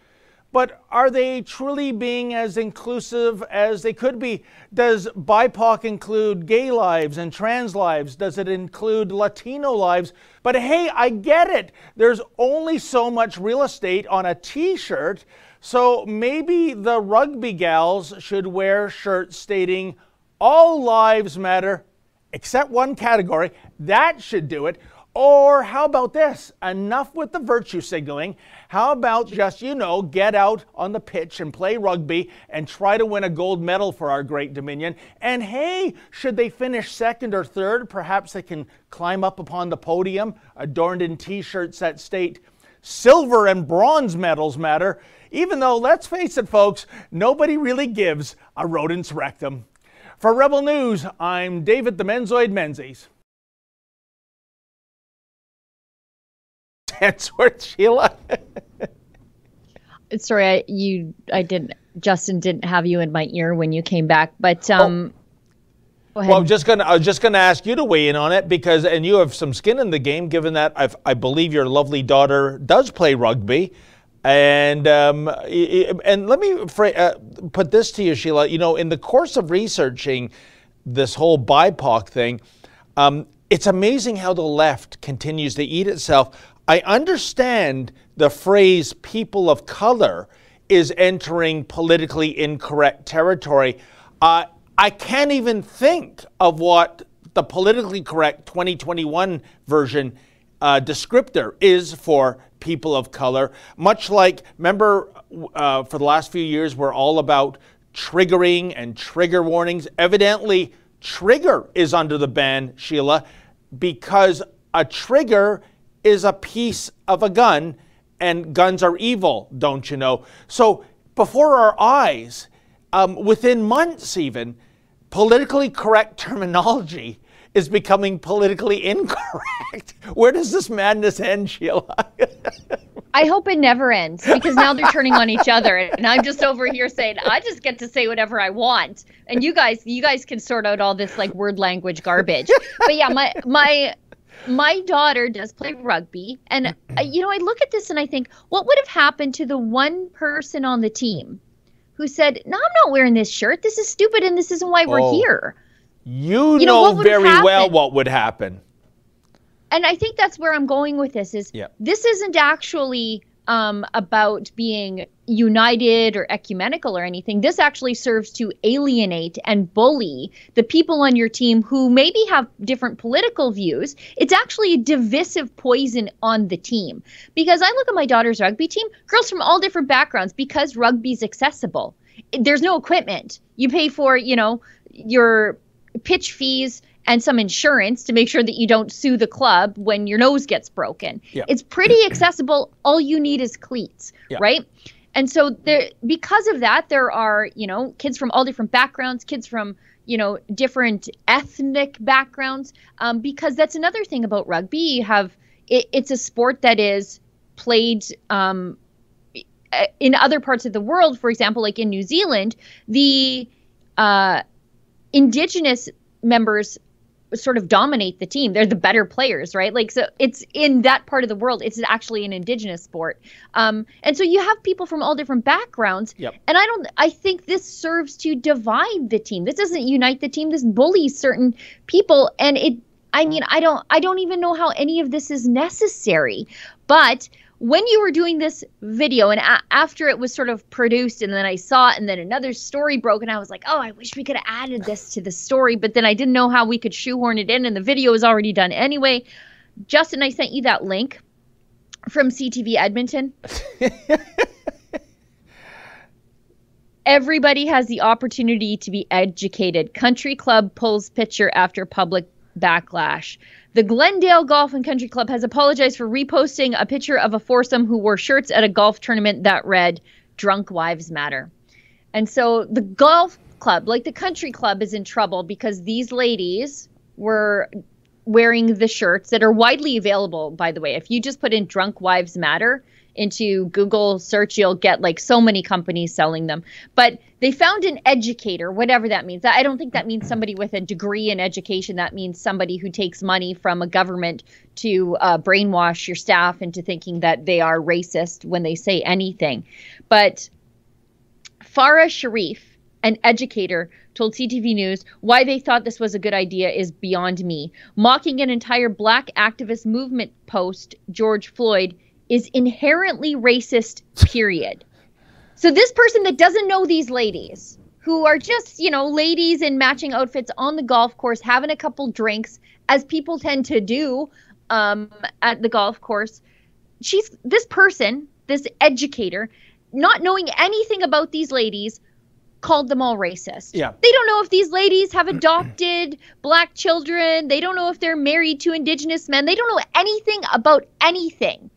But are they truly being as inclusive as they could be? Does BIPOC include gay lives and trans lives? Does it include Latino lives? But hey, I get it. There's only so much real estate on a t shirt so maybe the rugby gals should wear shirts stating, All lives matter, except one category. That should do it. Or how about this? Enough with the virtue signaling. How about just, you know, get out on the pitch and play rugby and try to win a gold medal for our great Dominion? And hey, should they finish second or third, perhaps they can climb up upon the podium adorned in t shirts that state, Silver and bronze medals matter even though, let's face it, folks, nobody really gives a rodent's rectum. For Rebel News, I'm David the Menzoid Menzies. Hensworth, Sheila. Sorry, I, you, I didn't. Justin didn't have you in my ear when you came back, but oh. um. Oh. Well, I'm just gonna I was just gonna ask you to weigh in on it because, and you have some skin in the game, given that I've, I believe your lovely daughter does play rugby. And um, and let me uh, put this to you, Sheila. You know, in the course of researching this whole BIPOC thing, um, it's amazing how the left continues to eat itself. I understand the phrase "people of color" is entering politically incorrect territory. Uh, I can't even think of what the politically correct 2021 version uh, descriptor is for people of color. Much like, remember, uh, for the last few years, we're all about triggering and trigger warnings. Evidently, trigger is under the ban, Sheila, because a trigger is a piece of a gun, and guns are evil, don't you know? So, before our eyes, um, within months even, politically correct terminology is becoming politically incorrect. Where does this madness end, Sheila? I hope it never ends because now they're turning on each other, and I'm just over here saying I just get to say whatever I want, and you guys, you guys can sort out all this like word language garbage. But yeah, my my my daughter does play rugby, and uh, you know I look at this and I think, what would have happened to the one person on the team who said, "No, I'm not wearing this shirt. This is stupid, and this isn't why we're oh. here." You, you know, know very well what would happen. And I think that's where I'm going with this is this isn't actually um, about being united or ecumenical or anything. This actually serves to alienate and bully the people on your team who maybe have different political views. It's actually a divisive poison on the team. Because I look at my daughter's rugby team, girls from all different backgrounds, because rugby's accessible. There's no equipment. You pay for, you know, your pitch fees and some insurance to make sure that you don't sue the club when your nose gets broken. Yeah. It's pretty accessible. All you need is cleats, Yeah. right? And so there because of that there are, you know, kids from all different backgrounds, kids from, you know, different ethnic backgrounds um, because that's another thing about rugby. You have it, it's a sport that is played um, in other parts of the world, for example, like in New Zealand, the uh, indigenous members sort of dominate the team. They're the better players, right? Like so it's in that part of the world, it's actually an indigenous sport. Um, and so you have people from all different backgrounds. Yep. And I don't I think this serves to divide the team. This doesn't unite the team. This bullies certain people and it I mean, I don't I don't even know how any of this is necessary. But when you were doing this video and a- after it was sort of produced and then I saw it and then another story broke and I was like, "Oh, I wish we could have added this to the story," but then I didn't know how we could shoehorn it in and the video was already done anyway. Justin, I sent you that link from CTV Edmonton. Everybody has the opportunity to be educated. Country Club pulls picture after public backlash. The Glendale Golf and Country Club has apologized for reposting a picture of a foursome who wore shirts at a golf tournament that read Drunk Wives Matter. And so the golf club, like the country club, is in trouble because these ladies were wearing the shirts that are widely available, by the way. If you just put in Drunk Wives Matter into Google search, you'll get like so many companies selling them. But they found an educator, whatever that means. I don't think that means somebody with a degree in education. That means somebody who takes money from a government to uh, brainwash your staff into thinking that they are racist when they say anything. But Farah Sharif, an educator, told CTV News why they thought this was a good idea is beyond me. Mocking an entire black activist movement post, George Floyd, is inherently racist, period. So this person that doesn't know these ladies, who are just, you know, ladies in matching outfits on the golf course, having a couple drinks, as people tend to do um, at the golf course, she's this person, this educator, not knowing anything about these ladies, called them all racist. Yeah. They don't know if these ladies have adopted black children. They don't know if they're married to indigenous men. They don't know anything about anything.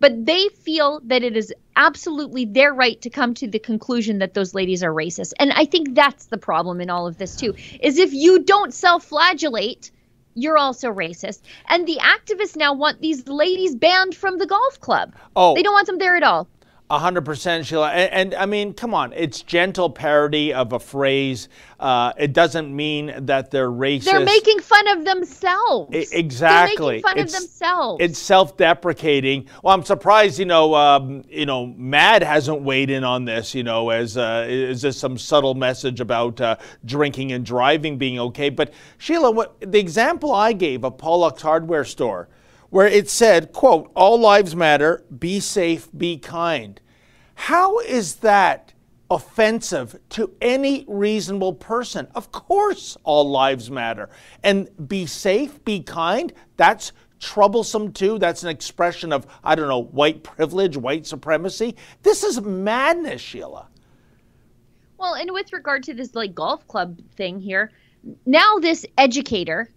But they feel that it is absolutely their right to come to the conclusion that those ladies are racist. And I think that's the problem in all of this too. Is if you don't self-flagellate, you're also racist. And the activists now want these ladies banned from the golf club. Oh. They don't want them there at all. A hundred percent, Sheila. And, and, I mean, come on, it's gentle parody of a phrase. Uh, it doesn't mean that they're racist. They're making fun of themselves. I- exactly. They're making fun It's- of themselves. It's self-deprecating. Well, I'm surprised, you know, um, you know, MADD hasn't weighed in on this. You know, as uh, is this some subtle message about uh, drinking and driving being okay? But Sheila, what the example I gave of Pollock's hardware store, where it said, "quote All lives matter. Be safe. Be kind." How is that? offensive to any reasonable person. Of course, all lives matter. And be safe, be kind, that's troublesome too. That's an expression of, I don't know, white privilege, white supremacy. This is madness, Sheila. Well, and with regard to this like golf club thing here, now this educator,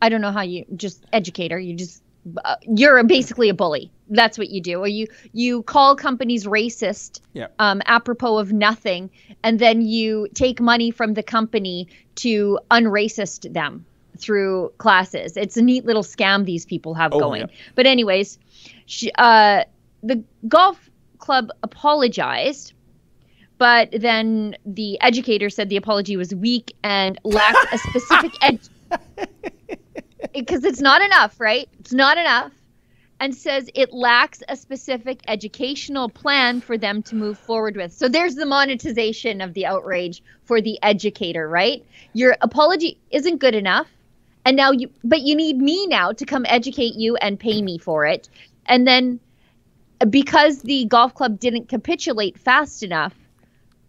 I don't know how you just educator, you just uh, you're basically a bully. That's what you do. Or you you call companies racist Yeah. um, apropos of nothing, and then you take money from the company to unracist them through classes. It's a neat little scam these people have Oh, going. yeah. But anyways, she, uh, the golf club apologized but then the educator said the apology was weak and lacked a specific ed because it's not enough right? It's not enough. And says it lacks a specific educational plan for them to move forward with. So there's the monetization of the outrage for the educator right? Your apology isn't good enough. And now you but you need me now to come educate you and pay me for it. And then because the golf club didn't capitulate fast enough,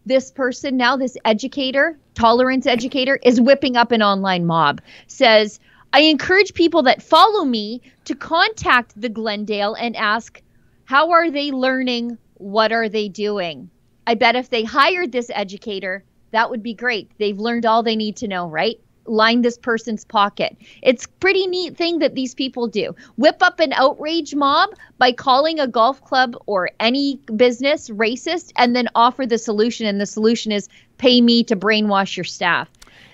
this person now, this educator, tolerance educator, is whipping up an online mob. Says, I encourage people that follow me to contact the Glendale and ask, how are they learning? What are they doing? I bet if they hired this educator, that would be great. They've learned all they need to know, right? line this person's pocket. It's pretty neat thing that these people do. Whip up an outrage mob by calling a golf club or any business racist and then offer the solution and the solution is pay me to brainwash your staff.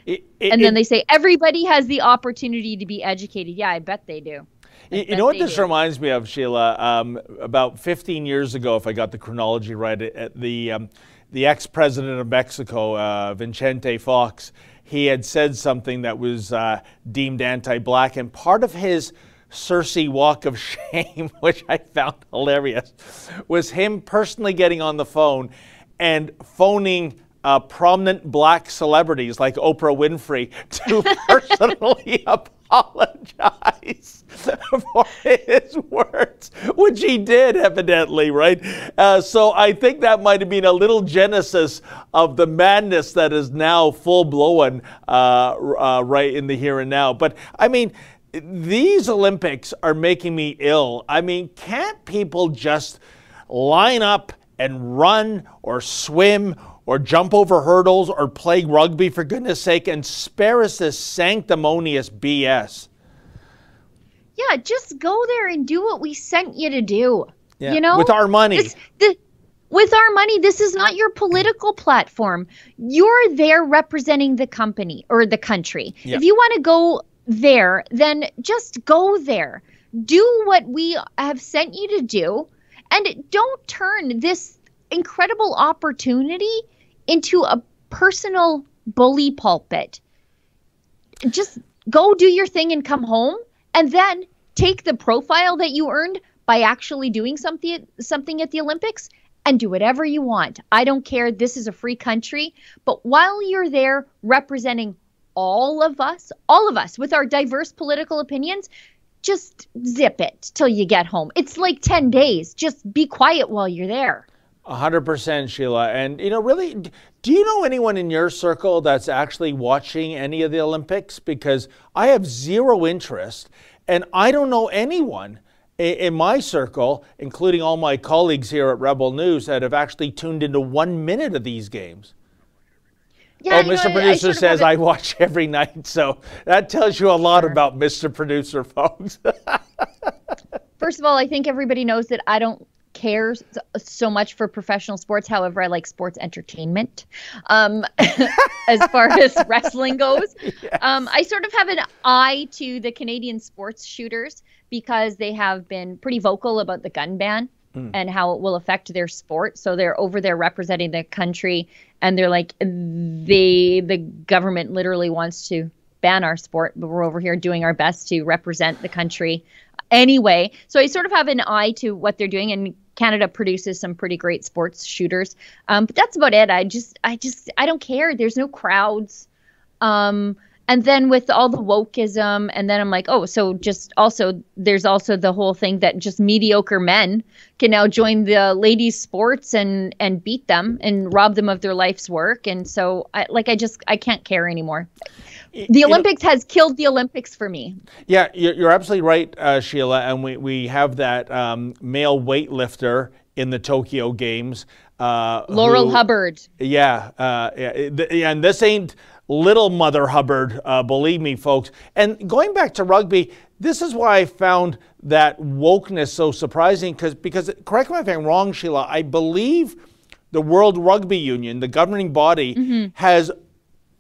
It, it, and then it, they say everybody has the opportunity to be educated. Yeah, I bet they do. You, you know what this do. reminds me of, Sheila? Um, about 15 years ago, if I got the chronology right, at the um, the ex-president of Mexico, uh, Vicente Fox, he had said something that was uh, deemed anti-black, and part of his Cersei walk of shame, which I found hilarious, was him personally getting on the phone and phoning uh, prominent black celebrities like Oprah Winfrey to personally apologize for his words, which he did evidently, right? Uh, so I think that might have been a little genesis of the madness that is now full blown uh, uh, right in the here and now. But I mean, these Olympics are making me ill. I mean, can't people just line up and run or swim or jump over hurdles or play rugby for goodness sake and spare us this sanctimonious BS. Yeah, just go there and do what we sent you to do. Yeah, you know, with our money. This, with our money, this is not your political platform. You're there representing the company or the country. Yeah. If you want to go there, then just go there. Do what we have sent you to do and don't turn this incredible opportunity into a personal bully pulpit. Just go do your thing and come home and then take the profile that you earned by actually doing something something at the Olympics and do whatever you want. I don't care. This is a free country, but while you're there representing all of us, all of us with our diverse political opinions, just zip it till you get home. It's like 10 days. Just be quiet while you're there. 100% Sheila. And, you know, really, do you know anyone in your circle that's actually watching any of the Olympics? Because I have zero interest, and I don't know anyone in my circle, including all my colleagues here at Rebel News, that have actually tuned into one minute of these games. Yeah, oh, Mr. Know, Producer I says I watch every night, so that tells you a lot sure. about Mr. Producer, folks. First of all, I think everybody knows that I don't care so much for professional sports. However, I like sports entertainment. Um, as far as wrestling goes, yes. um, I sort of have an eye to the Canadian sports shooters because they have been pretty vocal about the gun ban. Mm. And how it will affect their sport. So they're over there representing the country, and they're like, they the government literally wants to ban our sport, but we're over here doing our best to represent the country anyway. So I sort of have an eye to what they're doing, and Canada produces some pretty great sports shooters. Um, but that's about it. I just, I just, I don't care. There's no crowds. Um, and then with all the wokeism, and then I'm like, oh, so just also there's also the whole thing that just mediocre men can now join the ladies' sports and and beat them and rob them of their life's work. And so, I, like, I just I can't care anymore the Olympics has killed the Olympics for me. Yeah, you're, absolutely right, uh, Sheila. And we, we have that um, male weightlifter in the Tokyo Games. Uh, Laurel who, Hubbard. Yeah, uh, yeah, and this ain't little Mother Hubbard, uh, believe me, folks. And going back to rugby, this is why I found that wokeness so surprising. Because, because correct me if I'm wrong, Sheila. I believe the World Rugby Union, the governing body, mm-hmm. has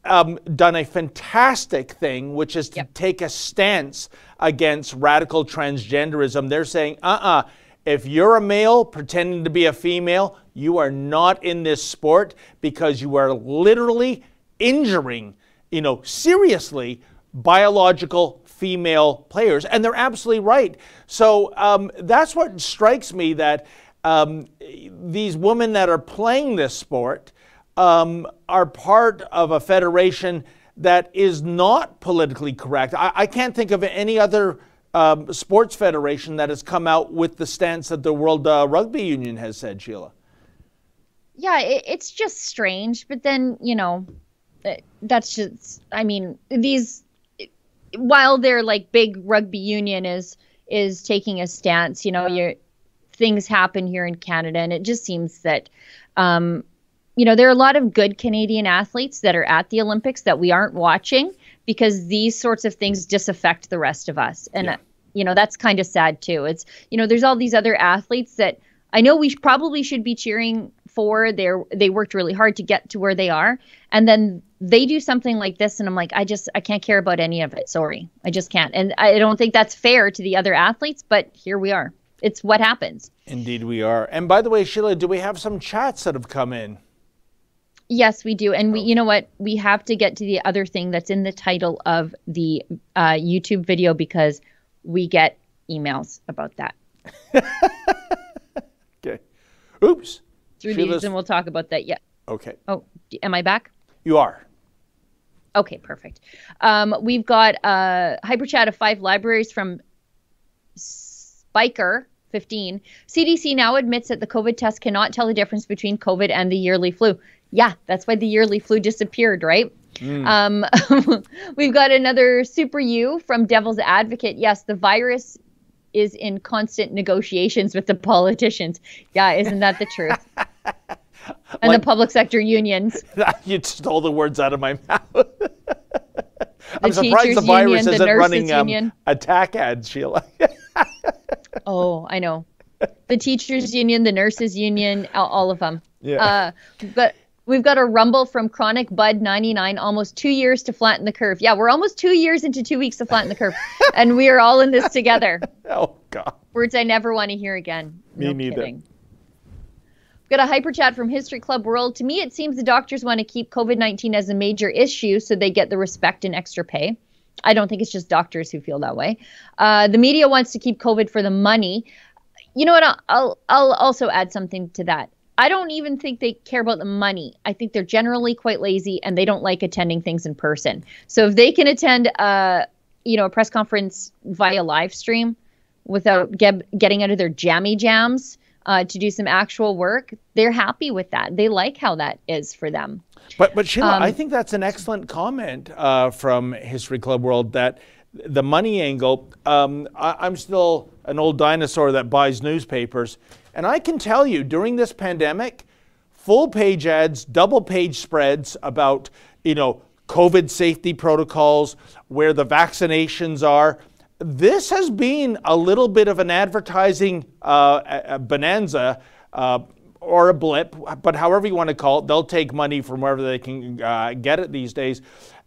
um, done a fantastic thing, which is to yep. take a stance against radical transgenderism. They're saying, uh uh-uh, uh, if you're a male pretending to be a female, you are not in this sport because you are literally injuring, you know, seriously biological female players. And they're absolutely right. So um, that's what strikes me that um, these women that are playing this sport um, are part of a federation that is not politically correct. I, I can't think of any other um, sports federation that has come out with the stance that the World uh, Rugby Union has said, Sheila. Yeah, it, it's just strange. But then, you know, uh, that's just, I mean, these, while they're like big rugby union is, is taking a stance, you know, you're, things happen here in Canada, and it just seems that, um, you know, there are a lot of good Canadian athletes that are at the Olympics that we aren't watching because these sorts of things just affect the rest of us, and yeah. you know that's kind of sad too. It's you know, there's all these other athletes that I know we probably should be cheering for. They they worked really hard to get to where they are, and then they do something like this, and I'm like, I just I can't care about any of it. Sorry, I just can't, and I don't think that's fair to the other athletes. But here we are it's what happens. Indeed, we are. And by the way, Sheila, do we have some chats that have come in? Yes, we do. And we, you know what? We have to get to the other thing that's in the title of the uh, YouTube video because we get emails about that. okay. Oops. Through Sheila's... these, and we'll talk about that. Yeah. Okay. Oh, am I back? You are. Okay, perfect. Um, we've got a uh, hyper chat of five libraries from Spiker 15. CDC now admits that the COVID test cannot tell the difference between COVID and the yearly flu. Yeah, that's why the yearly flu disappeared, right? Mm. Um, we've got another super you from Devil's Advocate. Yes, the virus is in constant negotiations with the politicians. Yeah, isn't that the truth? and like, the public sector unions. You stole the words out of my mouth. I'm surprised the virus union, isn't the running um, attack ads, Sheila. oh, I know. The teachers union, the nurses union, all of them. Yeah. Uh, but we've got a rumble from Chronic Bud 99, almost two years to flatten the curve. Yeah, we're almost two years into two weeks to flatten the curve, and we are all in this together. Oh God. Words I never want to hear again. Me no neither. Kidding. We've got a hyper chat from History Club World. To me, it seems the doctors want to keep COVID 19 as a major issue so they get the respect and extra pay. I don't think it's just doctors who feel that way. Uh, the media wants to keep COVID for the money. You know what? I'll, I'll, I'll also add something to that. I don't even think they care about the money. I think they're generally quite lazy and they don't like attending things in person. So if they can attend a, uh, you know, a press conference via live stream without get, getting out of their jammy jams uh, to do some actual work, they're happy with that. They like how that is for them. But but Sheila, um, I think that's an excellent comment uh, from History Club World that the money angle. Um, I, am still an old dinosaur that buys newspapers, and I can tell you during this pandemic, full page ads, double page spreads about you know COVID safety protocols, where the vaccinations are. This has been a little bit of an advertising uh, bonanza. Uh, or a blip, but however you want to call it, they'll take money from wherever they can uh, get it these days.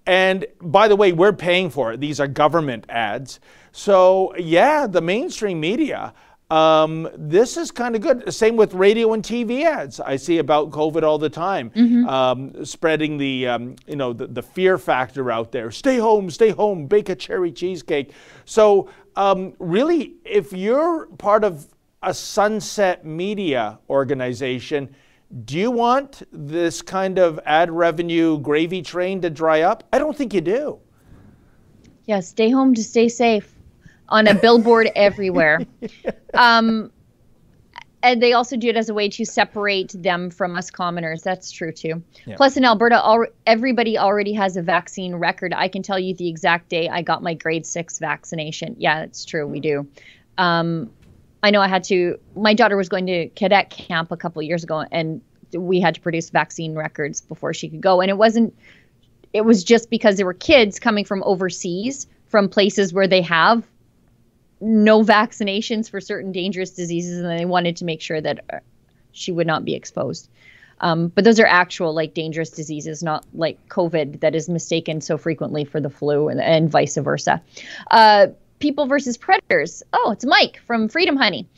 And by the way, we're paying for it. These are government ads. So, yeah, the mainstream media, um, this is kind of good. Same with radio and TV ads. I see about COVID all the time, mm-hmm. um, spreading the um, you know the, the, fear factor out there. Stay home, stay home. Bake a cherry cheesecake. So um, really, if you're part of a sunset media organization, do you want this kind of ad revenue gravy train to dry up? I don't think you do. Yeah, stay home to stay safe on a billboard everywhere. Um, and they also do it as a way to separate them from us commoners. That's true too. Yeah. Plus, in Alberta, all, everybody already has a vaccine record. I can tell you the exact day I got my grade six vaccination. Yeah, it's true. We do. Um, I know I had to. My daughter was going to cadet camp a couple years ago, and we had to produce vaccine records before she could go. And it wasn't. It was just because there were kids coming from overseas, from places where they have no vaccinations for certain dangerous diseases, and they wanted to make sure that uh, she would not be exposed. Um, but those are actual like dangerous diseases, not like COVID that is mistaken so frequently for the flu and, and vice versa. Uh, People versus Predators. Oh, it's Mike from Freedom Honey.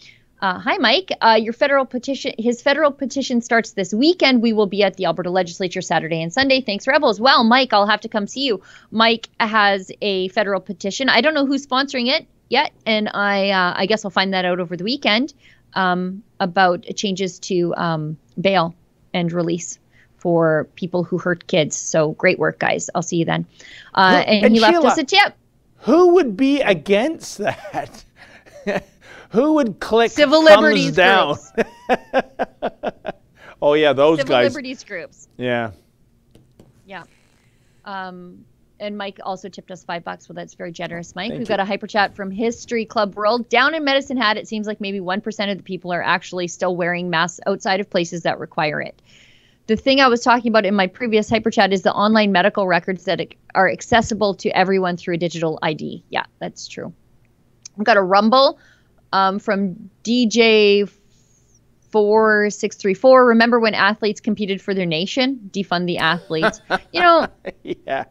Uh, hi, Mike. Uh, your federal petition, his federal petition starts this weekend. We will be at the Alberta Legislature Saturday and Sunday. Thanks, Rebels. Well, Mike, I'll have to come see you. Mike has a federal petition. I don't know who's sponsoring it yet, and I, uh, I guess I'll find that out over the weekend um, about changes to um, bail and release for people who hurt kids. So great work, guys. I'll see you then. Uh, and, and, he Sheila, left us a tip. Who would be against that? Who would click Civil liberties down? oh yeah, those Civil guys. Civil liberties groups. Yeah. Yeah. Um, and Mike also tipped us five bucks. Well, that's very generous, Mike. Thank We've you. got a hyper chat from History Club World. Down in Medicine Hat, it seems like maybe 1% of the people are actually still wearing masks outside of places that require it. The thing I was talking about in my previous hyper chat is the online medical records that are accessible to everyone through a digital ID. Yeah, that's true. I've got a rumble um, from DJ. 4634 remember when athletes competed for their nation defund the athletes you know yeah.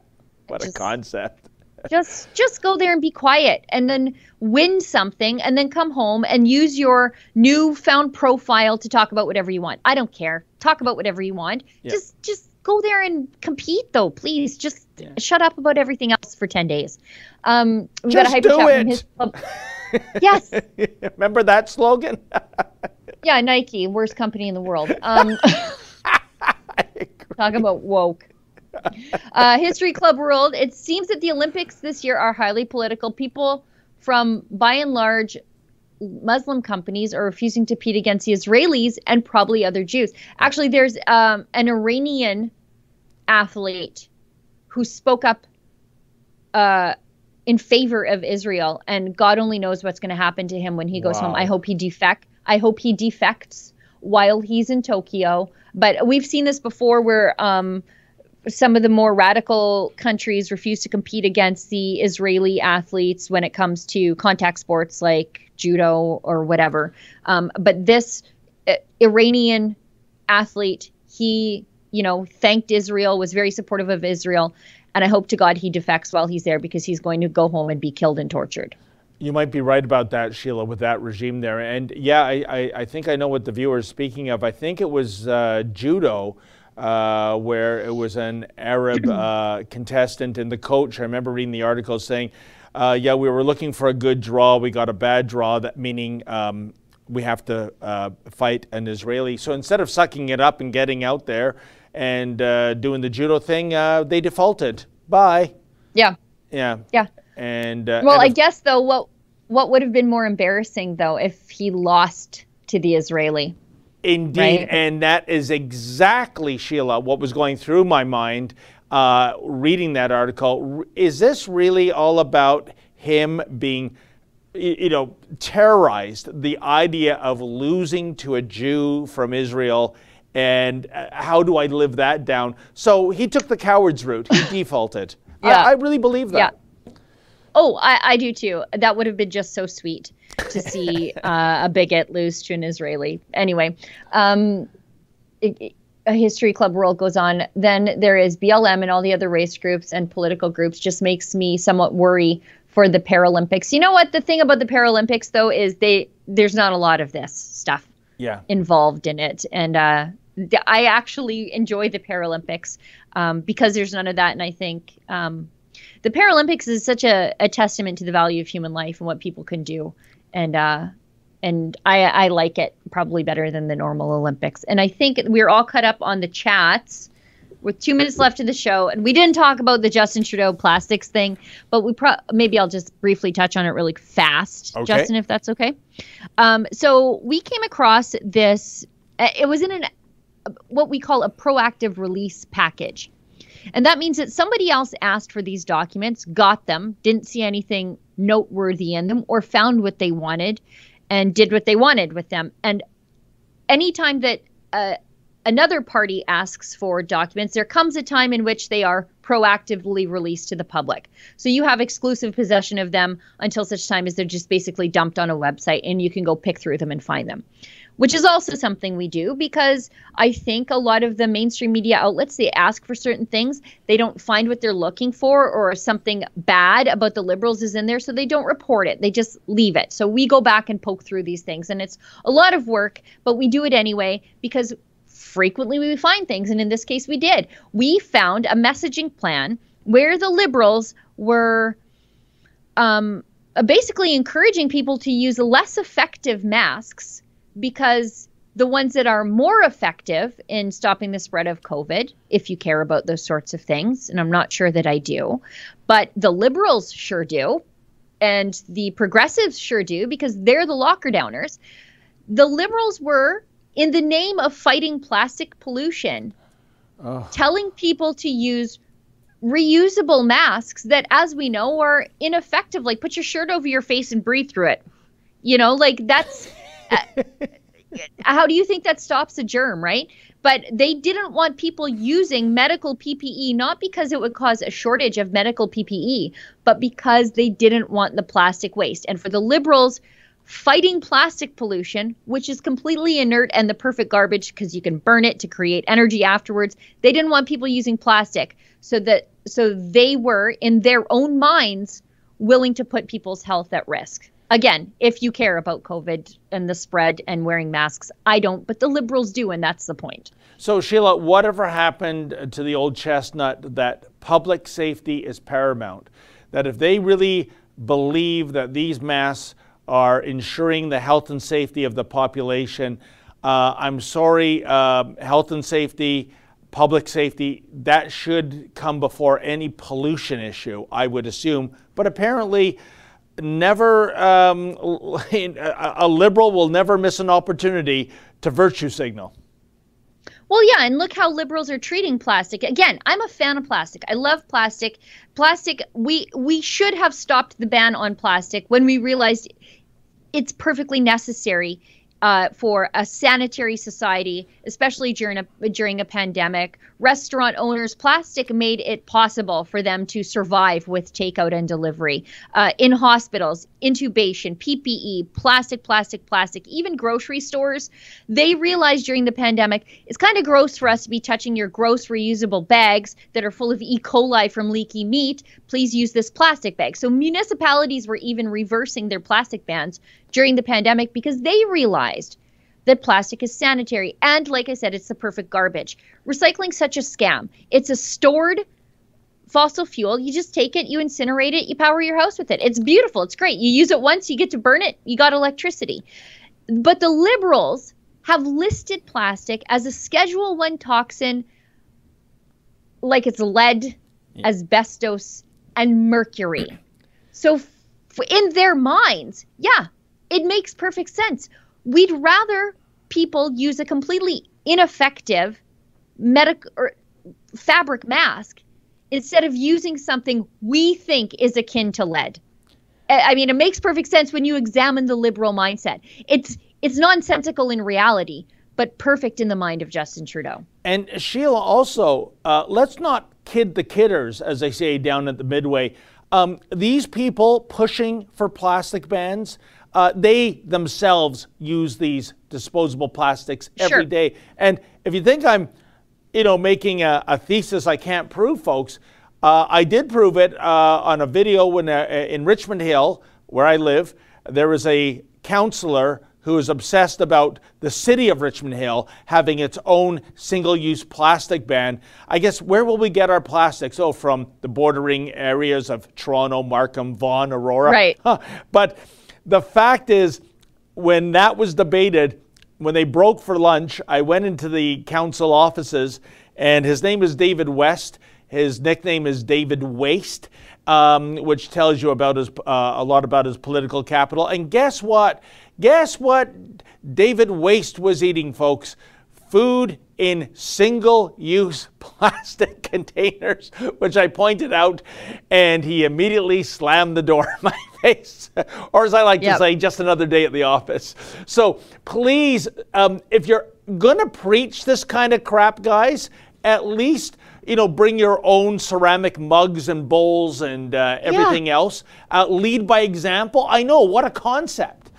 What a Just- concept. just just go there and be quiet and then win something and then come home and use your newfound profile to talk about whatever you want i don't care talk about whatever you want Yeah. just just go there and compete though please just Yeah. shut up about everything else for 10 days um we've got a Just hyper do chat it. from his club yes Remember that slogan? yeah nike worst company in the world um Talk about woke. Uh, History Club World. It seems that the Olympics this year are highly political. People from, by and large, Muslim companies are refusing to compete against the Israelis and probably other Jews. Actually, there's um, an Iranian athlete who spoke up uh, in favor of Israel, and God only knows what's going to happen to him when he goes home. I hope he defect. I hope he defects while he's in Tokyo. But we've seen this before, where um, some of the more radical countries refuse to compete against the Israeli athletes when it comes to contact sports like judo or whatever. Um, but this uh, Iranian athlete, he, you know, thanked Israel, was very supportive of Israel. And I hope to God he defects while he's there because he's going to go home and be killed and tortured. You might be right about that, Sheila, with that regime there. And yeah, I, I, I think I know what the viewer is speaking of. I think it was uh, judo, uh, where it was an Arab uh, contestant, and the coach. I remember reading the article saying, uh, "Yeah, we were looking for a good draw. We got a bad draw. That meaning." Um, we have to uh, fight an Israeli. So instead of sucking it up and getting out there and uh, doing the judo thing, uh, they defaulted. Bye. Yeah. Yeah. Yeah. And uh, Well, and I of- guess though, what what would have been more embarrassing though if he lost to the Israeli? Indeed, right? and that is exactly, Sheila, what was going through my mind uh, reading that article. Is this really all about him being, you know, terrorized? The idea of losing to a Jew from Israel, and uh, how do I live that down? So he took the coward's route. He defaulted. Yeah. I, I really believe that. Yeah. Oh, I, I do too. That would have been just so sweet to see uh, a bigot lose to an Israeli. Anyway, um, it- a history club world goes on. Then there is BLM and all the other race groups and political groups. Just makes me somewhat worry for the Paralympics. You know what? The thing about the Paralympics though is they there's not a lot of this stuff Yeah. involved in it. And uh, I actually enjoy the Paralympics um, because there's none of that. And I think um, the Paralympics is such a, a testament to the value of human life and what people can do. And uh, and I, I like it probably better than the normal Olympics. And I think we're all cut up on the chats with two minutes left of the show, and we didn't talk about the Justin Trudeau plastics thing, but we pro- maybe I'll just briefly touch on it really fast, Okay. Justin, if that's okay. Um, so we came across this. It was in an what we call a proactive release package. And that means that somebody else asked for these documents, got them, didn't see anything noteworthy in them, or found what they wanted and did what they wanted with them. And anytime that uh, another party asks for documents, there comes a time in which they are proactively released to the public. So you have exclusive possession of them until such time as they're just basically dumped on a website and you can go pick through them and find them. Which is also something we do because I think a lot of the mainstream media outlets they ask for certain things, they don't find what they're looking for or something bad about the liberals is in there so they don't report it. They just leave it. So we go back and poke through these things and it's a lot of work, but we do it anyway because frequently we find things and in this case we did we found a messaging plan where the liberals were um, basically encouraging people to use less effective masks because the ones that are more effective in stopping the spread of COVID, if you care about those sorts of things, and I'm not sure that I do, but the liberals sure do, and the progressives sure do because they're the locker downers. The liberals were, in the name of fighting plastic pollution, oh. telling people to use reusable masks that, as we know, are ineffective. Like, put your shirt over your face and breathe through it. You know, like that's. Uh, how do you think that stops a germ, right? But they didn't want people using medical PPE, not because it would cause a shortage of medical PPE, but because they didn't want the plastic waste. And for the liberals, fighting plastic pollution, which is completely inert and the perfect garbage because you can burn it to create energy afterwards. They didn't want people using plastic so that so they were in their own minds willing to put people's health at risk again, if you care about COVID and the spread and wearing masks, I don't, but the liberals do, and that's the point. So, Sheila, whatever happened to the old chestnut that public safety is paramount? That if they really believe that these masks are ensuring the health and safety of the population, uh, I'm sorry, uh, health and safety, public safety, that should come before any pollution issue, I would assume. But apparently, never um, a liberal will never miss an opportunity to virtue signal. Well, yeah, and look how liberals are treating plastic. Again, I'm a fan of plastic. I love plastic. Plastic. We we should have stopped the ban on plastic when we realized it's perfectly necessary uh, for a sanitary society, especially during a during a pandemic. Restaurant owners, plastic made it possible for them to survive with takeout and delivery. Uh, in hospitals, intubation, PPE, plastic, plastic, plastic. Even grocery stores, they realized during the pandemic it's kind of gross for us to be touching your gross reusable bags that are full of E. coli from leaky meat. Please use this plastic bag. So municipalities were even reversing their plastic bans during the pandemic because they realized that plastic is sanitary. And like I said, it's the perfect garbage. Recycling's such a scam. It's a stored fossil fuel. You just take it, you incinerate it, you power your house with it. It's beautiful. It's great. You use it once, you get to burn it, you got electricity. But the liberals have listed plastic as a Schedule 1 toxin like it's lead, yeah. asbestos, and mercury. So in their minds, yeah, it makes perfect sense. We'd rather people use a completely ineffective medical or fabric mask instead of using something we think is akin to lead. I mean, it makes perfect sense when you examine the liberal mindset. It's it's nonsensical in reality, but perfect in the mind of Justin Trudeau. And Sheila, also, uh, let's not kid the kidders, as they say down at the Midway. Um, these people pushing for plastic bans, uh, they themselves use these disposable plastics every sure. day. And if you think I'm, you know, making a, a thesis I can't prove, folks, uh, I did prove it uh, on a video when uh, in Richmond Hill, where I live. There was a counselor who is obsessed about the city of Richmond Hill having its own single use plastic ban. I guess where will we get our plastics? Oh, from the bordering areas of Toronto, Markham, Vaughan, Aurora. Right. Huh. But the fact is, when that was debated, when they broke for lunch, I went into the council offices, and his name is David West. His nickname is David Waste, um, which tells you about his uh, a lot about his political capital. And guess what? Guess what? David Waste was eating, folks. Food in single use plastic containers, which I pointed out, and he immediately slammed the door in my or as I like yep. to say, just another day at the office. So please, um, if you're going to preach this kind of crap, guys, at least you know, bring your own ceramic mugs and bowls and uh, everything yeah. else. Uh, lead by example. I know what a concept.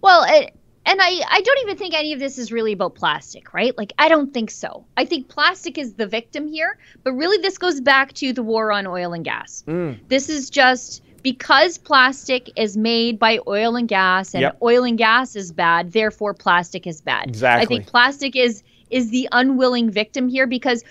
Well, it, and I, I don't even think any of this is really about plastic, right? Like, I don't think so. I think plastic is the victim here, but really this goes back to the war on oil and gas. Mm. This is just because plastic is made by oil and gas and yep. oil and gas is bad, therefore plastic is bad. Exactly. I think plastic is is the unwilling victim here because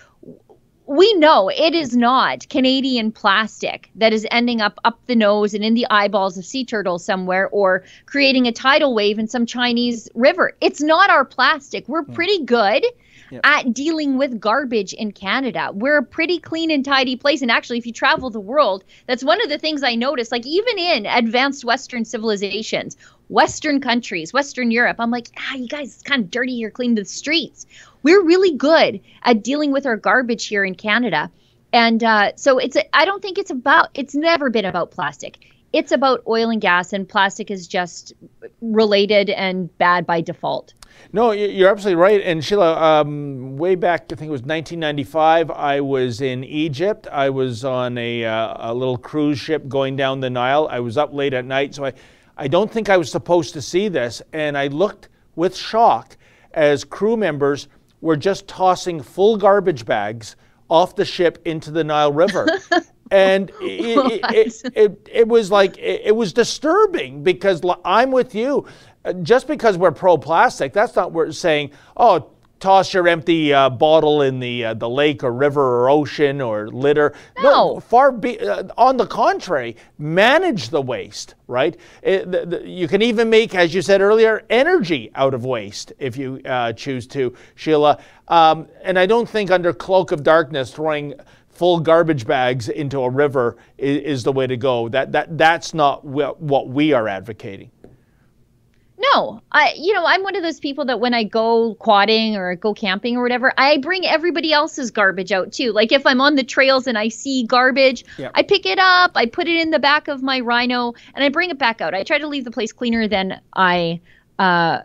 we know it is not Canadian plastic that is ending up up the nose and in the eyeballs of sea turtles somewhere or creating a tidal wave in some Chinese river. It's not our plastic. We're Hmm. pretty good at dealing with garbage in Canada. We're a pretty clean and tidy place. And actually, if you travel the world, that's one of the things I noticed. Like, even in advanced Western civilizations, Western countries, Western Europe, I'm like, ah, you guys, it's kind of dirty here, clean the streets. We're really good at dealing with our garbage here in Canada. And uh, so it's, I don't think it's about, it's never been about plastic. It's about oil and gas, and plastic is just related and bad by default. No, you're absolutely right. And Sheila, um, way back, I think it was 1995, I was in Egypt. I was on a, uh, a little cruise ship going down the Nile. I was up late at night, so I, I don't think I was supposed to see this. And I looked with shock as crew members were just tossing full garbage bags off the ship into the Nile River. and it, it, it, it, was like, it was disturbing because I'm with you. Just because we're pro plastic, that's not what we're saying, oh, toss your empty uh, bottle in the, uh, the lake or river or ocean or litter. No. far be, uh, on the contrary, manage the waste, right? It, the, the, you can even make, as you said earlier, energy out of waste if you uh, choose to, Sheila. Um, and I don't think under cloak of darkness throwing full garbage bags into a river is, is the way to go. That, that, that's not wh- what we are advocating. No, I you know I'm one of those people that when I go quadding or go camping or whatever, I bring everybody else's garbage out too. Like if I'm on the trails and I see garbage, Yep. I pick it up, I put it in the back of my Rhino, and I bring it back out. I try to leave the place cleaner than I uh,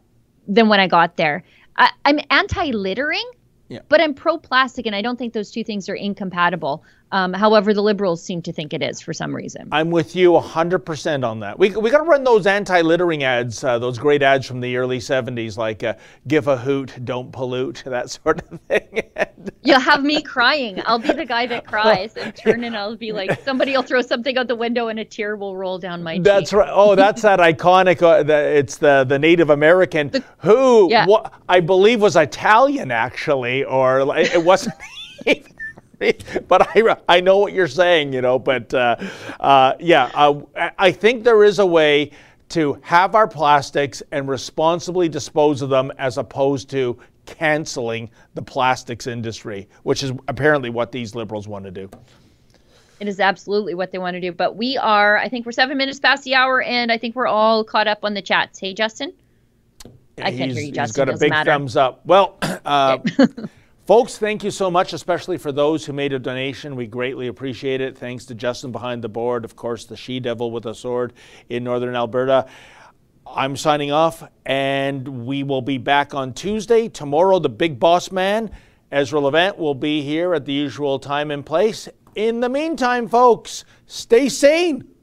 than when I got there. I, I'm anti-littering, Yeah. but I'm pro-plastic, and I don't think those two things are incompatible. Um, however, the liberals seem to think it is for some reason. I'm with you 100% on that. We, we got to run those anti littering ads, uh, those great ads from the early 70s, like uh, give a hoot, don't pollute, that sort of thing. You'll have me crying. I'll be the guy that cries and turn and I'll be like, somebody will throw something out the window and a tear will roll down my That's right. Oh, that's that iconic. Uh, the, it's the the Native American who Yeah. wha- I believe was Italian actually, or like, it wasn't. but I I know what you're saying, you know. But uh, uh, yeah, uh, I- I think there is a way to have our plastics and responsibly dispose of them, as opposed to canceling the plastics industry, which is apparently what these liberals want to do. It is absolutely what they want to do. But we are, I think we're seven minutes past the hour and I think we're all caught up on the chats. Hey, Justin? I can't hear He's- you, He's Justin. got a big matter. thumbs up. Well, uh, folks, thank you so much, especially for those who made a donation. We greatly appreciate it. Thanks to Justin behind the board, of course, the she devil with a sword in northern Alberta. I'm signing off, and we will be back on Tuesday. Tomorrow, the big boss man, Ezra Levant, will be here at the usual time and place. In the meantime, folks, stay sane.